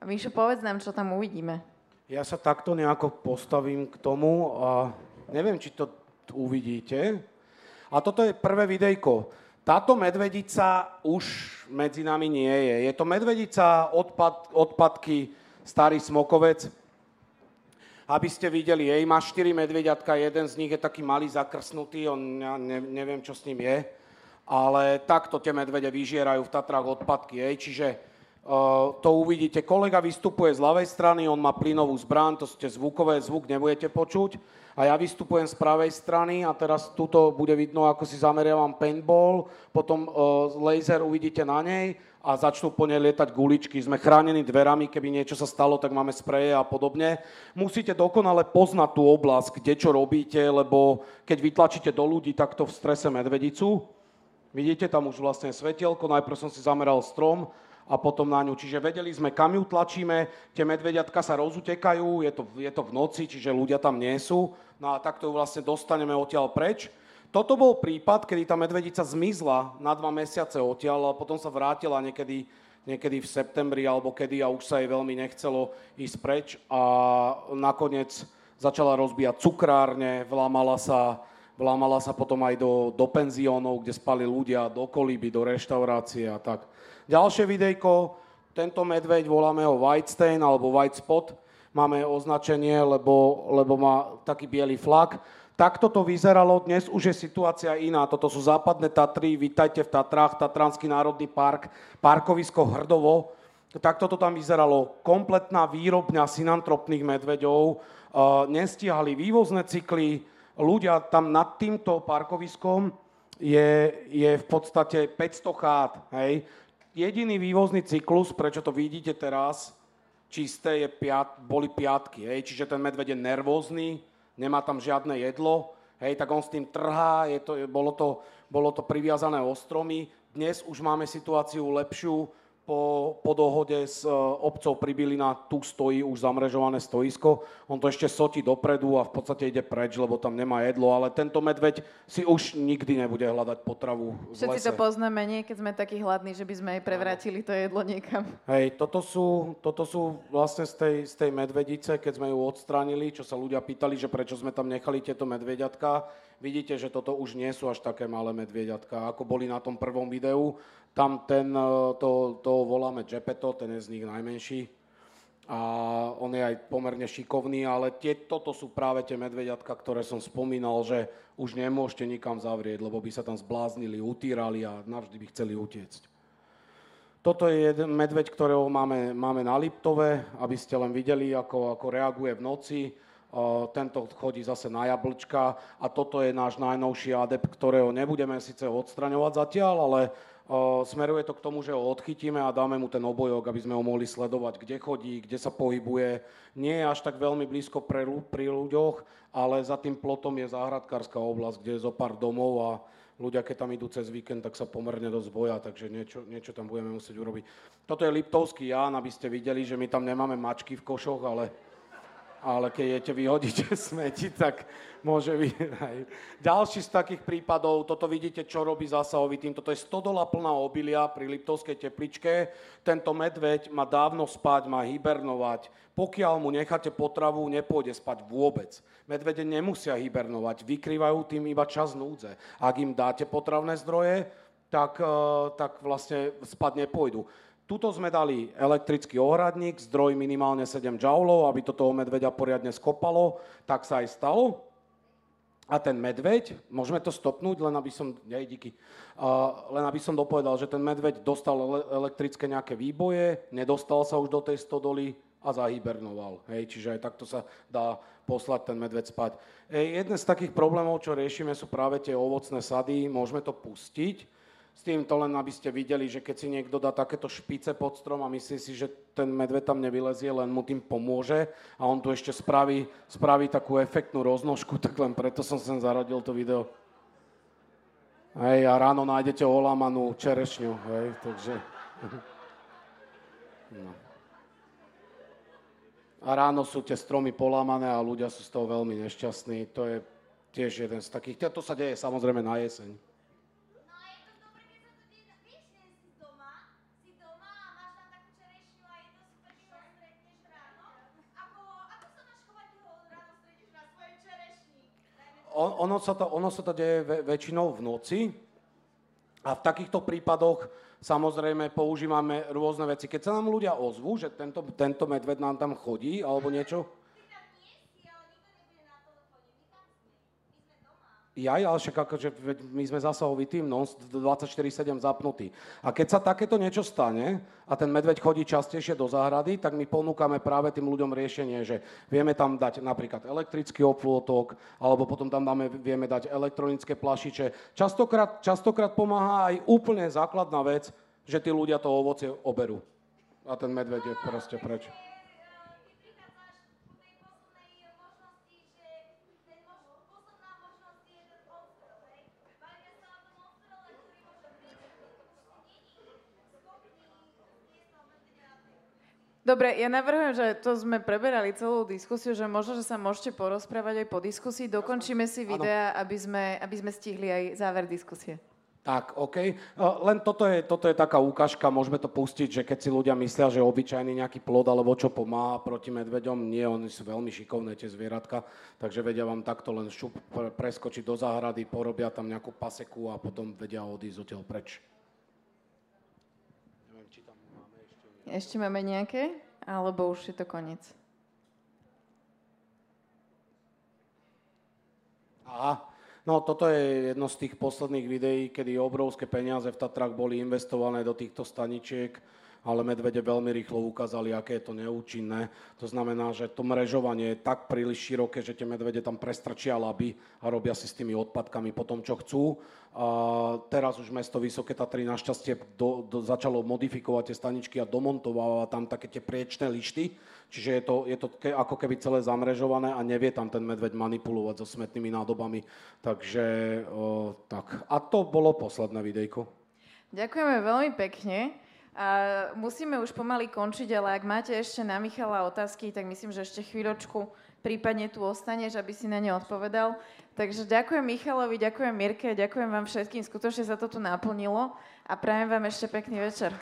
Mišo, povedz nám, čo tam uvidíme. Ja sa takto nejako postavím k tomu a neviem, či to uvidíte. A toto je prvé videjko. Táto medvedica už medzi nami nie je. Je to medvedica, odpad, odpadky, starý smokovec. Aby ste videli, jej má 4 medvediatka, jeden z nich je taký malý zakrsnutý, on, ja ne, neviem, čo s ním je. Ale takto tie medvede vyžierajú v Tatrách odpadky, jej. Čiže uh, to uvidíte. Kolega vystupuje z ľavej strany, on má plynovú zbran, to ste zvukové, zvuk nebudete počuť a ja vystupujem z pravej strany a teraz tuto bude vidno, ako si zameriavam paintball, potom uh, laser uvidíte na nej a začnú po nej lietať guličky. Sme chránení dverami, keby niečo sa stalo, tak máme spreje a podobne. Musíte dokonale poznať tú oblasť, kde čo robíte, lebo keď vytlačíte do ľudí takto v strese medvedicu, vidíte tam už vlastne svetielko, najprv som si zameral strom, a potom na ňu. Čiže vedeli sme, kam ju tlačíme, tie medvediatka sa rozutekajú, je to, je to v noci, čiže ľudia tam nie sú. No a takto ju vlastne dostaneme odtiaľ preč. Toto bol prípad, kedy tá medvedica zmizla na dva mesiace odtiaľ a potom sa vrátila niekedy, niekedy v septembri alebo kedy a už sa jej veľmi nechcelo ísť preč a nakoniec začala rozbíjať cukrárne, vlámala sa, vlámala sa potom aj do, do penziónov, kde spali ľudia, do kolíby, do reštaurácie a tak. Ďalšie videjko, tento medveď voláme ho White Stain alebo White Spot, máme označenie, lebo, lebo má taký biely flak. Takto to vyzeralo, dnes už je situácia iná. Toto sú západné Tatry, vítajte v Tatrách, Tatranský národný park, parkovisko Hrdovo. Takto to tam vyzeralo. Kompletná výrobňa synantropných medveďov. Uh, nestihali vývozné cykly. Ľudia tam nad týmto parkoviskom je, je v podstate 500 chát. Hej. Jediný vývozný cyklus, prečo to vidíte teraz, čisté je piat, boli piatky, hej, čiže ten medveď je nervózny, nemá tam žiadne jedlo, hej, tak on s tým trhá, je to, bolo, to, bolo to priviazané ostromy. Dnes už máme situáciu lepšiu, po, po dohode s uh, obcov Pribilina tu stojí už zamrežované stoisko. On to ešte sotí dopredu a v podstate ide preč, lebo tam nemá jedlo, ale tento medveď si už nikdy nebude hľadať potravu v Všetci lese. to poznáme, nie? Keď sme takí hladní, že by sme aj prevrátili to jedlo niekam. Hej, toto sú, toto sú vlastne z tej, z tej medvedice, keď sme ju odstránili, čo sa ľudia pýtali, že prečo sme tam nechali tieto medvediatka. Vidíte, že toto už nie sú až také malé medvediatka, ako boli na tom prvom videu. Tam ten, e, to, to voláme Gepetto, ten je z nich najmenší. A on je aj pomerne šikovný, ale tie, toto sú práve tie medvediatka, ktoré som spomínal, že už nemôžete nikam zavrieť, lebo by sa tam zbláznili, utírali a navždy by chceli utiecť. Toto je jeden medveď, ktorého máme, máme na Liptove, aby ste len videli, ako, ako reaguje v noci. Uh, tento chodí zase na jablčka a toto je náš najnovší adept, ktorého nebudeme síce odstraňovať zatiaľ, ale Smeruje to k tomu, že ho odchytíme a dáme mu ten obojok, aby sme ho mohli sledovať, kde chodí, kde sa pohybuje. Nie je až tak veľmi blízko pre, pri ľuďoch, ale za tým plotom je záhradkárska oblasť, kde je zo pár domov a ľudia, keď tam idú cez víkend, tak sa pomerne dosť boja, takže niečo, niečo tam budeme musieť urobiť. Toto je Liptovský Ján, aby ste videli, že my tam nemáme mačky v košoch, ale ale keď jete vyhodíte smeti, tak môže byť aj. Ďalší z takých prípadov, toto vidíte, čo robí zásahový tým, toto je 100 dola plná obilia pri Liptovskej tepličke. Tento medveď má dávno spať, má hibernovať. Pokiaľ mu necháte potravu, nepôjde spať vôbec. Medvede nemusia hibernovať, vykrývajú tým iba čas núdze. Ak im dáte potravné zdroje, tak, eh, tak vlastne spať nepôjdu. Tuto sme dali elektrický ohradník, zdroj minimálne 7 joulov, aby to toho medveďa poriadne skopalo, tak sa aj stalo. A ten medveď, môžeme to stopnúť, len aby som, nej, díky, uh, len aby som dopovedal, že ten medveď dostal ele- elektrické nejaké výboje, nedostal sa už do tej stodoly a zahibernoval. Hej, čiže aj takto sa dá poslať ten medveď spať. Ej, jeden z takých problémov, čo riešime, sú práve tie ovocné sady. Môžeme to pustiť, s tým to len, aby ste videli, že keď si niekto dá takéto špice pod strom a myslí si, že ten medveď tam nevylezie, len mu tým pomôže a on tu ešte spraví, spraví takú efektnú roznožku, tak len preto som sem zaradil to video. Hej, a ráno nájdete olamanú čerešňu, hej, takže... No. A ráno sú tie stromy polámané a ľudia sú z toho veľmi nešťastní. To je tiež jeden z takých... To sa deje samozrejme na jeseň. Ono, sa to, ono sa to deje väčšinou v noci a v takýchto prípadoch samozrejme používame rôzne veci. Keď sa nám ľudia ozvú, že tento, tento medved nám tam chodí alebo niečo, Jaj, ale však akože my sme zasahový tým, no, 24-7 zapnutý. A keď sa takéto niečo stane a ten medveď chodí častejšie do záhrady, tak my ponúkame práve tým ľuďom riešenie, že vieme tam dať napríklad elektrický oplôtok, alebo potom tam dáme, vieme dať elektronické plašiče. Častokrát, častokrát pomáha aj úplne základná vec, že tí ľudia to ovocie oberú. A ten medveď je proste preč. Dobre, ja navrhujem, že to sme preberali celú diskusiu, že možno, že sa môžete porozprávať aj po diskusii. Dokončíme si videa, aby sme, aby sme stihli aj záver diskusie. Tak, OK. Len toto je, toto je taká ukážka, môžeme to pustiť, že keď si ľudia myslia, že obyčajný nejaký plod alebo čo pomáha proti medveďom, nie, oni sú veľmi šikovné tie zvieratka, takže vedia vám takto len šup preskočiť do záhrady, porobia tam nejakú paseku a potom vedia odísť odtiaľ preč. Ešte máme nejaké? Alebo už je to koniec? Aha, no toto je jedno z tých posledných videí, kedy obrovské peniaze v Tatrách boli investované do týchto staničiek ale medvede veľmi rýchlo ukázali, aké je to neúčinné. To znamená, že to mrežovanie je tak príliš široké, že tie medvede tam prestrčia laby a robia si s tými odpadkami potom, čo chcú. A teraz už mesto Vysoké Tatry našťastie do, do, začalo modifikovať tie staničky a domontováva tam také tie priečné lišty, čiže je to, je to ke, ako keby celé zamrežované a nevie tam ten medveď manipulovať so smetnými nádobami. Takže o, tak. A to bolo posledné videjko. Ďakujeme veľmi pekne. A musíme už pomaly končiť, ale ak máte ešte na Michala otázky, tak myslím, že ešte chvíľočku prípadne tu ostaneš, aby si na ne odpovedal. Takže ďakujem Michalovi, ďakujem Mirke, ďakujem vám všetkým, skutočne sa to tu naplnilo a prajem vám ešte pekný večer.